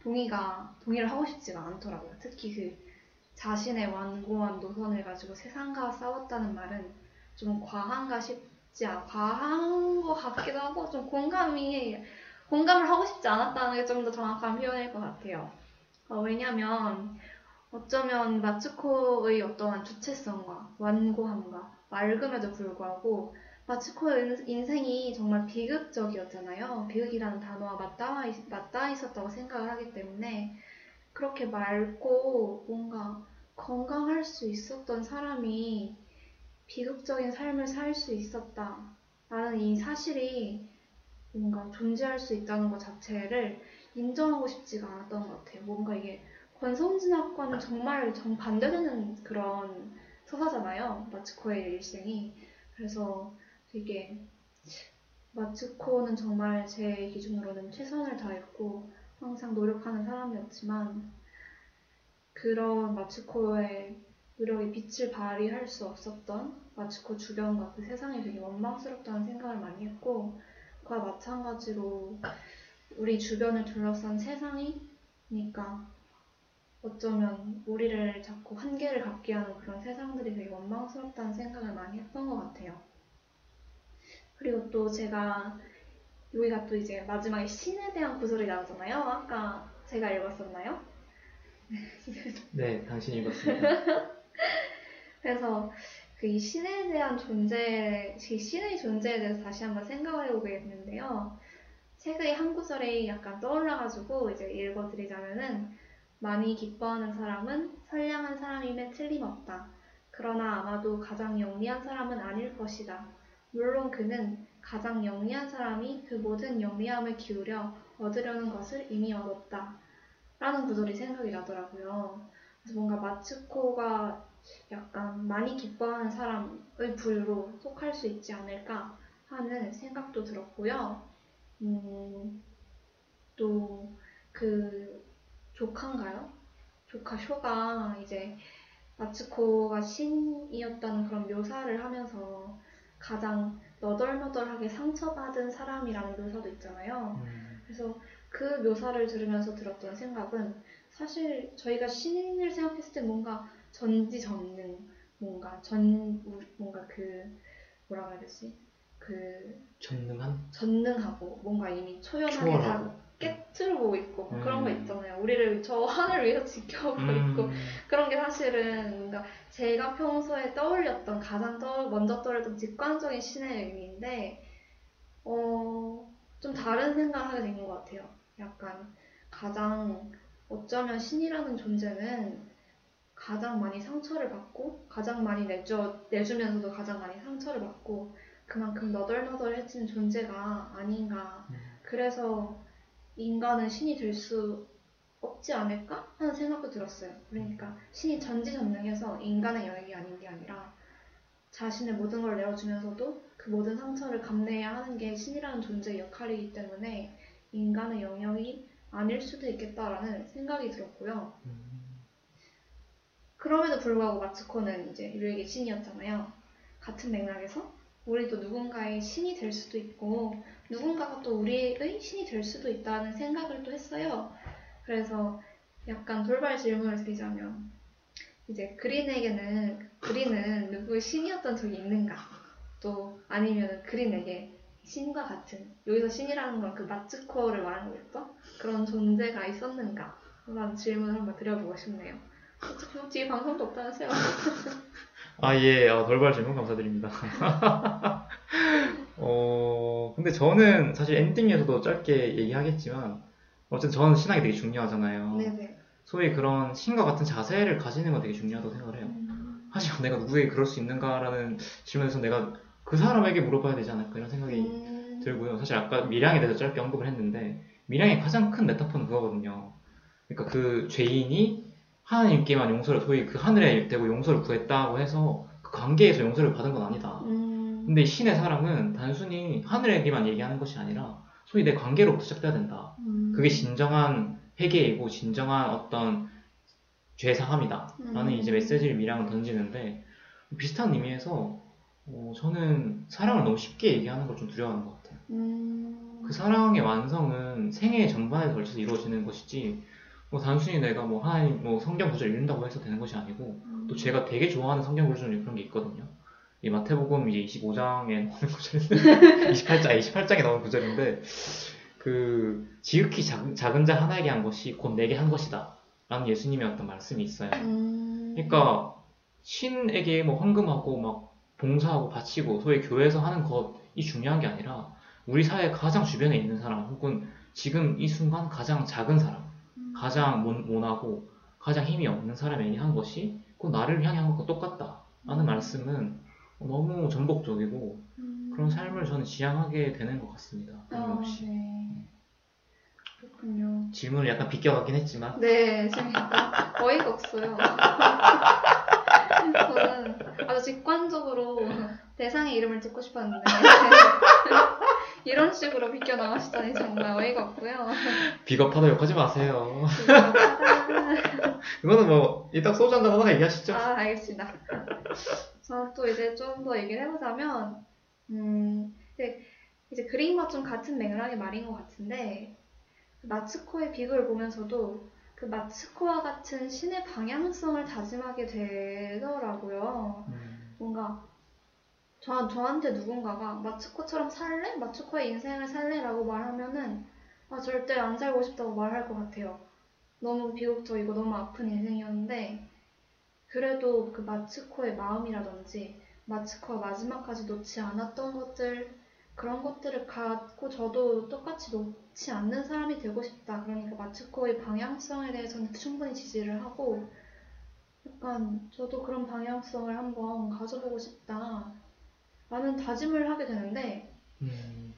동의가 동의를 하고 싶지가 않더라고요. 특히 그 자신의 완고한 노선을 가지고 세상과 싸웠다는 말은 좀 과한가 싶지 않, 과한 것 같기도 하고 좀 공감이 공감을 하고 싶지 않았다는 게 좀 더 정확한 표현일 것 같아요. 어, 왜냐면 어쩌면 마츠코의 어떠한 주체성과 완고함과 맑음에도 불구하고 마츠코의 인생이 정말 비극적이었잖아요. 비극이라는 단어와 맞닿아, 있, 맞닿아 있었다고 생각을 하기 때문에 그렇게 맑고 뭔가 건강할 수 있었던 사람이 비극적인 삶을 살 수 있었다라는 이 사실이 뭔가 존재할 수 있다는 것 자체를 인정하고 싶지가 않았던 것 같아요. 뭔가 이게 권선진학과는 정말 정반대되는 그런 서사잖아요. 마츠코의 일생이. 그래서 되게 마츠코는 정말 제 기준으로는 최선을 다했고 항상 노력하는 사람이었지만 그런 마츠코의 노력이 빛을 발휘할 수 없었던 마츠코 주변과 그 세상이 되게 원망스럽다는 생각을 많이 했고 그와 마찬가지로 우리 주변을 둘러싼 세상이니까 어쩌면 우리를 자꾸 한계를 갖게 하는 그런 세상들이 되게 원망스럽다는 생각을 많이 했던 것 같아요. 그리고 또 제가 여기가 또 이제 마지막에 신에 대한 구절이 나오잖아요. 아까 제가 읽었었나요? [LAUGHS] 네, 당신이 읽었습니다. [LAUGHS] 그래서 그 이 신에 대한 존재, 이 신의 존재에 대해서 다시 한번 생각을 해보게 됐는데요. 책의 한 구절이 약간 떠올라가지고 이제 읽어드리자면은 많이 기뻐하는 사람은 선량한 사람임에 틀림없다. 그러나 아마도 가장 영리한 사람은 아닐 것이다. 물론 그는 가장 영리한 사람이 그 모든 영리함을 기울여 얻으려는 것을 이미 얻었다. 라는 구절이 생각이 나더라고요. 그래서 뭔가 마츠코가 약간 많이 기뻐하는 사람의 부류로 속할 수 있지 않을까 하는 생각도 들었고요. 음, 또 그 조카인가요? 조카 쇼가 이제 마츠코가 신이었다는 그런 묘사를 하면서 가장 너덜너덜하게 상처받은 사람이라는 묘사도 있잖아요. 음, 그래서 그 묘사를 들으면서 들었던 생각은 사실 저희가 신인을 생각했을 때 뭔가 전지전능, 뭔가 전, 뭔가 그, 뭐라고 해야 되지? 그, 전능한? 전능하고 뭔가 이미 초연하게 초월하고. 다 깨트리고 있고 음. 그런 거 있잖아요. 우리를 저 하늘 위에서 지켜보고 있고 음, 그런 게 사실은 뭔가 제가 평소에 떠올렸던 가장 떠, 먼저 떠올렸던 직관적인 신의 의미인데 어, 좀 다른 생각을 하게 된 것 같아요. 약간 가장 어쩌면 신이라는 존재는 가장 많이 상처를 받고 가장 많이 내줘, 내주면서도 가장 많이 상처를 받고 그만큼 너덜너덜해진 존재가 아닌가 음. 그래서 인간은 신이 될 수 없지 않을까 하는 생각도 들었어요. 그러니까 신이 전지전능해서 인간의 영역이 아닌 게 아니라 자신의 모든 걸 내어주면서도 그 모든 상처를 감내해야 하는 게 신이라는 존재의 역할이기 때문에 인간의 영역이 아닐 수도 있겠다라는 생각이 들었고요. 음. 그럼에도 불구하고 마츠코는 이제 유일하게 신이었잖아요. 같은 맥락에서 우리도 누군가의 신이 될 수도 있고 누군가가 또 우리의 신이 될 수도 있다는 생각을 또 했어요. 그래서 약간 돌발 질문을 드리자면 이제 그린에게는 그린은 누구의 신이었던 적이 있는가? 또 아니면 그린에게 신과 같은 여기서 신이라는 건 그 마츠코를 말하는 거겠죠? 그런 존재가 있었는가? 라는 질문을 한번 드려보고 싶네요. 어차피 방송도 없다면서요? [LAUGHS] 아, 예, 어, 돌발 질문 감사드립니다. [LAUGHS] 어, 근데 저는 사실 엔딩에서도 짧게 얘기하겠지만, 어쨌든 저는 신앙이 되게 중요하잖아요. 네네. 소위 그런 신과 같은 자세를 가지는 건 되게 중요하다고 생각을 해요. 음. 하지만 내가 누구에게 그럴 수 있는가라는 질문에서 내가 그 사람에게 물어봐야 되지 않을까 이런 생각이 음. 들고요. 사실 아까 밀양에 대해서 짧게 언급을 했는데 밀양의 가장 큰 메타포는 그거거든요. 그러니까 그 죄인이 하나님께만 용서를 소위 그 하늘에 대고 용서를 구했다고 해서 그 관계에서 용서를 받은 건 아니다. 음. 근데 이 신의 사랑은 단순히 하늘에게만 얘기하는 것이 아니라 소위 내 관계로부터 시작돼야 된다. 음. 그게 진정한 회개이고 진정한 어떤 죄 사함이다. 라는 음. 이제 메시지를 미랑은 던지는데 비슷한 의미에서 어, 저는 사랑을 너무 쉽게 얘기하는 걸 좀 두려워하는 것 같아요. 음. 그 사랑의 완성은 생애 전반에 걸쳐서 이루어지는 것이지 뭐 단순히 내가 뭐 하나님 뭐 성경 구절 읽는다고 해서 되는 것이 아니고 음. 또 제가 되게 좋아하는 성경 구절 중에 그런 게 있거든요. 이 마태복음 이제 25장에 나오는 [LAUGHS] 구절인데 [LAUGHS] 28장 28장에 나오는 구절인데 그 지극히 작, 작은 자 하나에게 한 것이 곧 내게 한 것이다. 라는 예수님의 어떤 말씀이 있어요. 음. 그러니까 신에게 뭐 헌금하고 막 봉사하고 바치고 소위 교회에서 하는 것이 중요한 게 아니라 우리 사회 가장 주변에 있는 사람 혹은 지금 이 순간 가장 작은 사람, 음. 가장 모- 모나고 가장 힘이 없는 사람에게 한 것이 곧 나를 향해 한 것과 똑같다 라는 말씀은 너무 전복적이고 음. 그런 삶을 저는 지향하게 되는 것 같습니다. 아, 끊임없이 네. 그렇군요. 질문을 약간 비껴가긴 했지만 네, 지금 어이가 없어요. [LAUGHS] 저는 아주 직관적으로 대상의 이름을 듣고 싶었는데 이런 식으로 비껴 나가시다니 정말 어이가 없고요. 비겁하다 욕하지 마세요. 아, 이거는 뭐 이따 소주 한잔 하다가 얘기하시죠. 아, 알겠습니다. 저는 또 이제 좀 더 얘기를 해보자면, 음, 이제, 이제 그림과 좀 같은 맥락의 말인 것 같은데, 마츠코의 비극을 보면서도 그 마츠코와 같은 신의 방향성을 다짐하게 되더라고요. 음, 뭔가 저, 저한테 누군가가 마츠코처럼 살래? 마츠코의 인생을 살래? 라고 말하면은 아, 절대 안 살고 싶다고 말할 것 같아요. 너무 비극적이고 너무 아픈 인생이었는데 그래도 그 마츠코의 마음이라든지 마츠코가 마지막까지 놓지 않았던 것들 그런 것들을 갖고 저도 똑같이 놓지 않는 사람이 되고 싶다. 그러니까 마츠코의 방향성에 대해서는 충분히 지지를 하고 약간 저도 그런 방향성을 한번 가져보고 싶다. 라는 다짐을 하게 되는데 음,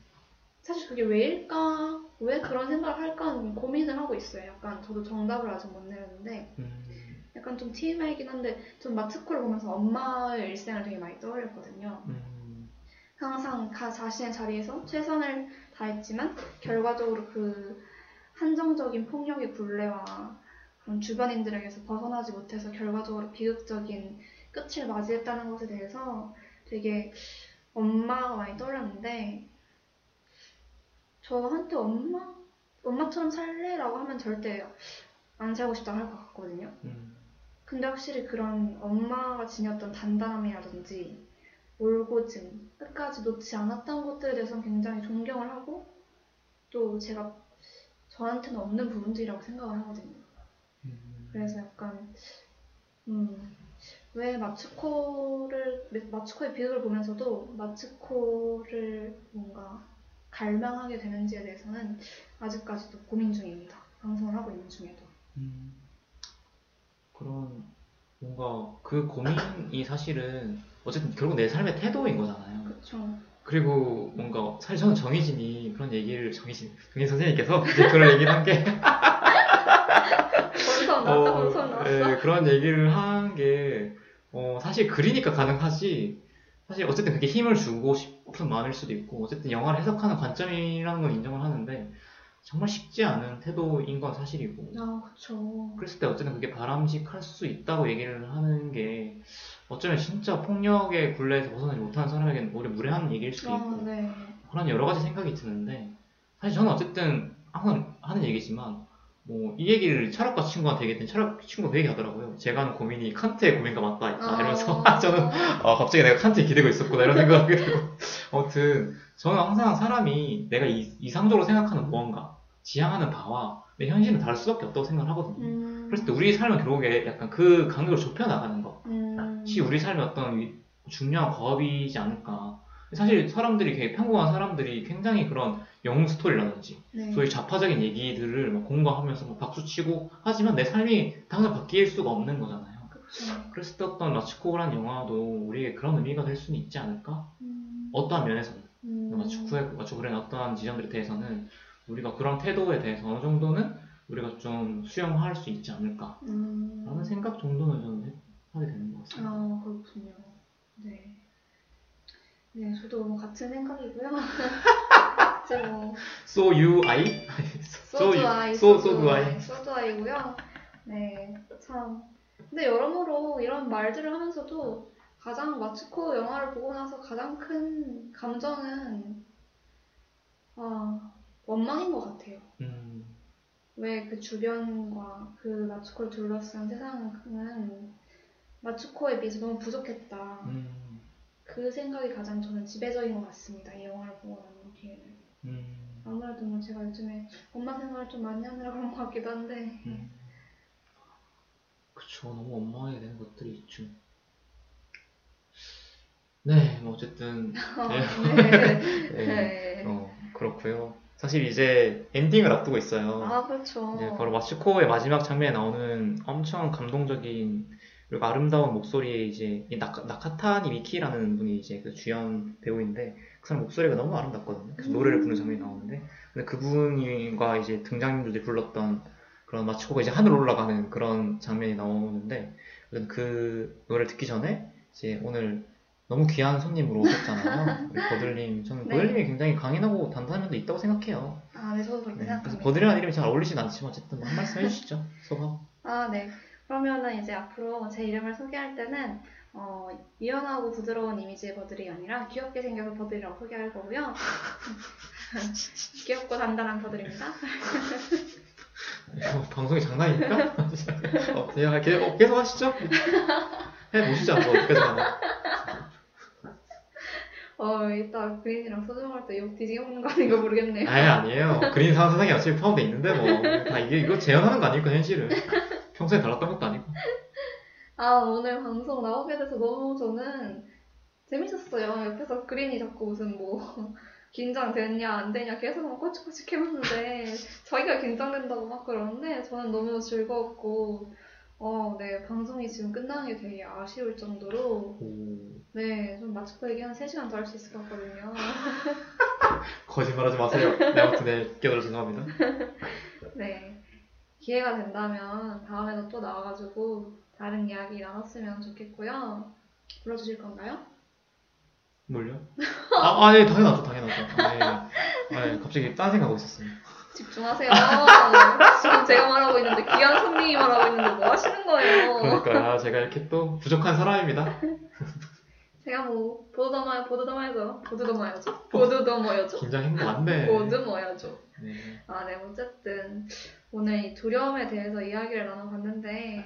사실 그게 왜일까? 왜 그런 생각을 할까? 고민을 하고 있어요. 약간 저도 정답을 아직 못 내렸는데 음, 약간 좀 TMI이긴 한데 좀 마츠코를 보면서 엄마의 일생을 되게 많이 떠올렸거든요. 음, 항상 가 자신의 자리에서 최선을 다했지만 결과적으로 그 한정적인 폭력의 굴레와 그런 주변인들에게서 벗어나지 못해서 결과적으로 비극적인 끝을 맞이했다는 것에 대해서 되게 엄마가 많이 떠올랐는데 저한테 엄마 엄마처럼 살래라고 하면 절대 안 살고 싶다고 할 것 같거든요. 음, 근데 확실히 그런 엄마가 지녔던 단단함이라든지 올고즘, 끝까지 놓지 않았던 것들에 대해서는 굉장히 존경을 하고 또 제가 저한테는 없는 부분들이라고 생각을 하거든요. 음. 그래서 약간 음, 왜 마츠코를 마츠코의 비극을 보면서도 마츠코를 뭔가 갈망하게 되는지에 대해서는 아직까지도 고민 중입니다. 방송을 하고 있는 중에도. 음, 그런 뭔가 그 고민이 사실은 어쨌든 결국 내 삶의 태도인 거잖아요. 그렇죠. 그리고 뭔가 사실 저는 정희진이 그런 얘기를 정희진 정희 선생님께서 이제 그런 얘기를 한게 [LAUGHS] 번성 나왔다. 예, 그런 얘기를 한 게 어, 사실 글이니까 가능하지 사실 어쨌든 그게 힘을 주고 싶은 마음일 수도 있고 어쨌든 영화를 해석하는 관점이라는 건 인정을 하는데 정말 쉽지 않은 태도인 건 사실이고 아, 그쵸. 그랬을 때 어쨌든 그게 바람직할 수 있다고 얘기를 하는 게 어쩌면 진짜 폭력의 굴레에서 벗어나지 못하는 사람에게는 오히려 무례한 얘기일 수도 아, 있고 네. 그런 여러 가지 생각이 드는데 사실 저는 어쨌든 항상 하는 얘기지만 뭐 이 얘기를 철학과 친구한테 얘기했더니 철학 친구가 그 얘기 하더라고요. 제가 하는 고민이 칸트의 고민과 맞닿아 있다 이러면서 [LAUGHS] 아. 저는 아 갑자기 내가 칸트에 기대고 있었구나 이런 생각이 들고 [LAUGHS] 아무튼 저는 항상 사람이 내가 이, 이상적으로 생각하는 무언가 지향하는 바와 내 현실은 다를 수밖에 없다고 생각을 하거든요. 음. 그랬을 때 우리 삶은 결국에 약간 그 간격을 좁혀 나가는 것. 음. 시 우리 삶의 어떤 위- 중요한 과업이지 않을까. 사실 사람들이 되게 평범한 사람들이 굉장히 그런 영웅 스토리라든지 네. 소위 좌파적인 얘기들을 막 공감하면서 막 박수치고 하지만 내 삶이 당장 바뀔 수가 없는 거잖아요. 그쵸. 그랬을 때 어떤 마츠코라는 영화도 우리에게 그런 의미가 될 수는 있지 않을까? 음. 어떠한 면에서는 음. 마츠코의 마츠코라는 어떠한 지점들에 대해서는 우리가 그런 태도에 대해서 어느 정도는 우리가 좀 수용할 수 있지 않을까? 음. 라는 생각 정도는 저는 해- 하게 되는 것 같습니다. 아, 그렇군요. 네. 네, 저도 뭐 같은 생각이고요. [LAUGHS] 이제 뭐, So you I? 소주아이, so, so do I. 소주아이고요. 네, 참. 근데 여러모로 이런 말들을 하면서도 가장 마츠코 영화를 보고 나서 가장 큰 감정은 아, 원망인 것 같아요. 음, 왜 그 주변과 그 마츠코를 둘러싼 세상은 마츠코에 비해서 너무 부족했다. 음, 그 생각이 가장 저는 지배적인 것 같습니다. 이 영화를 보고 난 뒤에는. 음, 아무래도 뭐 제가 요즘에 엄마 생각을 좀 많이 하느라 그런 것 같기도 한데. 음. 그쵸, 너무 원망하게 되는 것들이 있죠. 네, 뭐 어쨌든 어, [LAUGHS] 네. 네. 네, 네. 어, 그렇고요. 사실 이제 엔딩을 앞두고 있어요. 아, 그렇죠. 이제 바로 마츠코의 마지막 장면에 나오는 엄청 감동적인 그리고 아름다운 목소리에 이제 이 나카, 나카타니 미키라는 분이 이제 그 주연 배우인데 그 사람 목소리가 너무 아름답거든요. 그래서 노래를 부르는 장면이 나오는데 근데 그분과 이제 등장인물들이 불렀던 그런 마츠코가 이제 하늘 올라가는 그런 장면이 나오는데 그 노래를 듣기 전에 이제 오늘 너무 귀한 손님으로 오셨잖아요. [LAUGHS] 버들님. 저는 네. 버들님이 굉장히 강인하고 단단한 면도 있다고 생각해요. 아, 네, 저도 그렇게 네, 생각합니다. 버들이라는 이름이 잘 어울리진 않지만 어쨌든 뭐한 말씀 해주시죠. 소감. 아, 네. 그러면은 이제 앞으로 제 이름을 소개할 때는 어, 유연하고 부드러운 이미지의 버들이 아니라 귀엽게 생겨서 버들이라고 소개할 거고요. [LAUGHS] 귀엽고 단단한 버들입니다. 이거 방송이 장난입니까? [LAUGHS] 어, 그냥 계속, 어, 계속 하시죠. 해보시죠. 뭐 어디까지 가나. 어, 이따 그린이랑 먹을 때욕 뒤지게 먹는 거 아닌가 모르겠네요. 아예 아니에요. 그린 상상 세상이 어차피 포함돼 있는데 뭐 다 이게 이거 재현하는 거 아닐까 현실을. 평소에 달랐던 것도 아니고. 아, 오늘 방송 나오게 돼서 너무 저는 재밌었어요. 옆에서 그린이 자꾸 무슨 뭐 [LAUGHS] 긴장됐냐 안 되냐 계속 막 꼬치꼬치 해봤는데 자기가 긴장된다고 막 그러는데 저는 너무 즐거웠고 어, 네, 방송이 지금 끝나는 게 되게 아쉬울 정도로 오, 네, 좀 마츠코 얘기 한 3시간 더 할 수 있을 것 같거든요. [LAUGHS] 거짓말 하지 마세요. 네, 아무튼 네, 깨달아 죄송합니다. [LAUGHS] 네, 기회가 된다면 다음에도 또 나와가지고 다른 이야기 나눴으면 좋겠고요. 불러주실 건가요? 뭘요? [LAUGHS] 아, 아, 네, 당연하죠, 당연하죠. 아, 네. 아, 네, 갑자기 딴 생각하고 있었어요. 집중하세요. 지금 제가 말하고 있는데 귀한 손님이 말하고 있는데 뭐 하시는 거예요? 그러니까 제가 이렇게 또 부족한 사람입니다. [LAUGHS] 제가 뭐 보드더마 보드더마야죠. 보드더마야죠. 보드더마야죠. 긴장한 거 맞네. 보드머야죠. 네. 아, 네. 어쨌든 오늘 이 두려움에 대해서 이야기를 나눠봤는데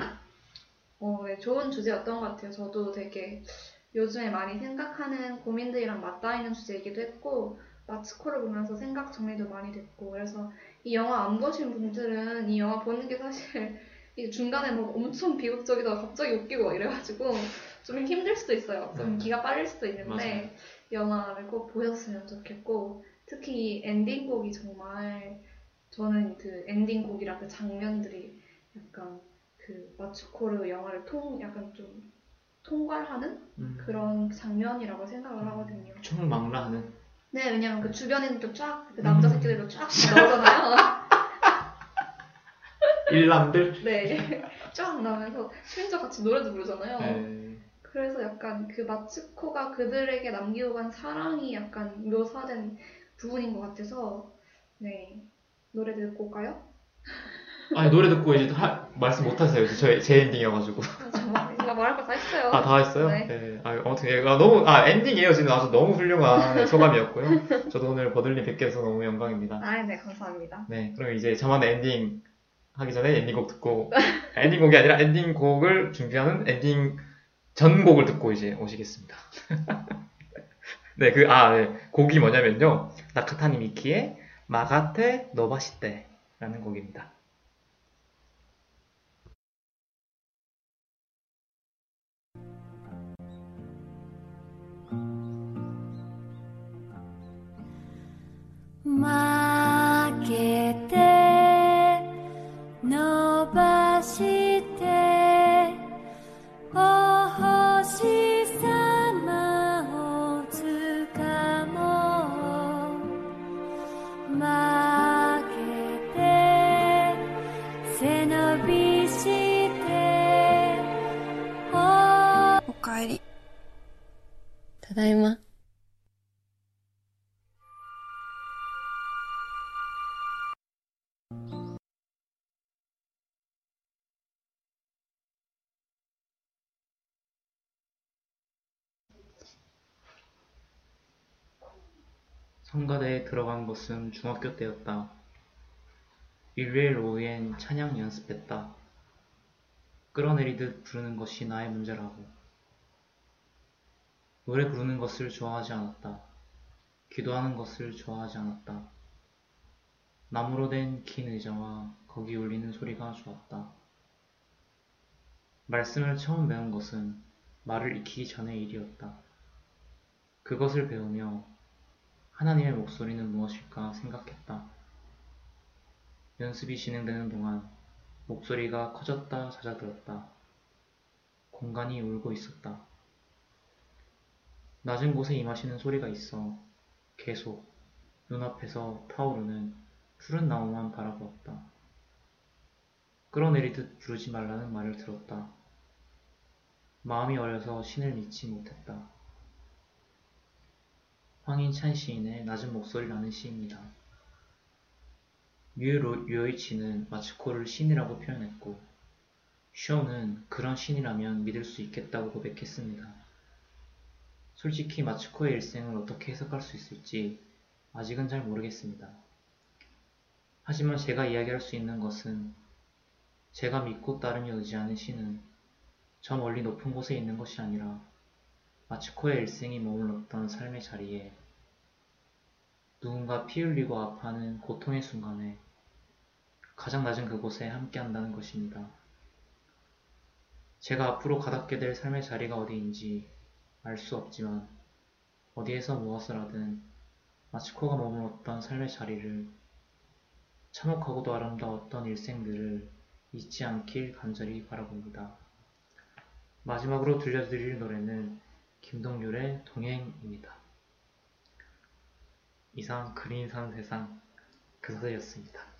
어, 네, 좋은 주제였던 것 같아요. 저도 되게 요즘에 많이 생각하는 고민들이랑 맞닿아 있는 주제이기도 했고 마츠코를 보면서 생각 정리도 많이 됐고 그래서 이 영화 안 보신 분들은 이 영화 보는 게 사실 [LAUGHS] 이 중간에 막 엄청 비극적이다가 갑자기 웃기고 막 이래가지고 좀 힘들 수도 있어요. 좀 네. 기가 빨릴 수도 있는데 맞아요. 이 영화를 꼭 보셨으면 좋겠고 특히 이 엔딩곡이 정말 저는 그 엔딩 곡이랑 그 장면들이 약간 그 마츠코르 영화를 통 약간 좀 통괄하는 음, 그런 장면이라고 생각을 하거든요. 총망라하는. 네, 왜냐면 그 주변에는 쫙그 남자 새끼들도 쫙 나오잖아요. [LAUGHS] 일남들. 네, 쫙 나오면서 심지어 같이 노래도 부르잖아요. 네. 그래서 약간 그 마츠코가 그들에게 남기고 간 사랑이 약간 묘사된 부분인 것 같아서 네 노래 듣고 올까요? 아니 노래 듣고 이제 하, 말씀 못 하세요. 이제 저, 제 엔딩이어가지고. 아, 정말 제가 말할 거 다 했어요. 아, 다 했어요? 네. 네. 아, 아무튼 얘가 너무, 아, 엔딩이에요. 지금 아주 너무 훌륭한 소감이었고요. 저도 오늘 버들님 뵙게 돼서 너무 영광입니다. 아, 네, 감사합니다. 네. 그럼 이제 저만의 엔딩 하기 전에 엔딩곡 듣고, 엔딩곡이 아니라 엔딩곡을 준비하는 엔딩 전곡을 듣고 이제 오시겠습니다. [LAUGHS] 네, 그, 아, 네. 곡이 뭐냐면요. 나카타니 미키의 마가테 노바시테라는 곡입니다. 성가대에 들어간 것은 중학교 때였다. 일요일 오후엔 찬양 연습했다. 끌어내리듯 부르는 것이 나의 문제라고. 노래 부르는 것을 좋아하지 않았다. 기도하는 것을 좋아하지 않았다. 나무로 된 긴 의자와 거기 울리는 소리가 좋았다. 말씀을 처음 배운 것은 말을 익히기 전의 일이었다. 그것을 배우며 하나님의 목소리는 무엇일까 생각했다. 연습이 진행되는 동안 목소리가 커졌다 잦아들었다. 공간이 울고 있었다. 낮은 곳에 임하시는 소리가 있어 계속 눈앞에서 타오르는 푸른 나무만 바라보았다. 끌어내리듯 부르지 말라는 말을 들었다. 마음이 어려서 신을 믿지 못했다. 황인찬 시인의 낮은 목소리라는 시입니다. 류 요이치는 마츠코를 신이라고 표현했고 쇼는 그런 신이라면 믿을 수 있겠다고 고백했습니다. 솔직히 마츠코의 일생을 어떻게 해석할 수 있을지 아직은 잘 모르겠습니다. 하지만 제가 이야기할 수 있는 것은 제가 믿고 따르며 의지하는 신은 저 멀리 높은 곳에 있는 것이 아니라 마츠코의 일생이 머물렀던 삶의 자리에 누군가 피 흘리고 아파하는 고통의 순간에 가장 낮은 그곳에 함께 한다는 것입니다. 제가 앞으로 가닿게 될 삶의 자리가 어디인지 알 수 없지만 어디에서 무엇을 하든 마츠코가 머물렀던 삶의 자리를 참혹하고도 아름다웠던 일생들을 잊지 않길 간절히 바라봅니다. 마지막으로 들려드릴 노래는 김동률의 동행입니다. 이상 그린 산 세상 그서였습니다.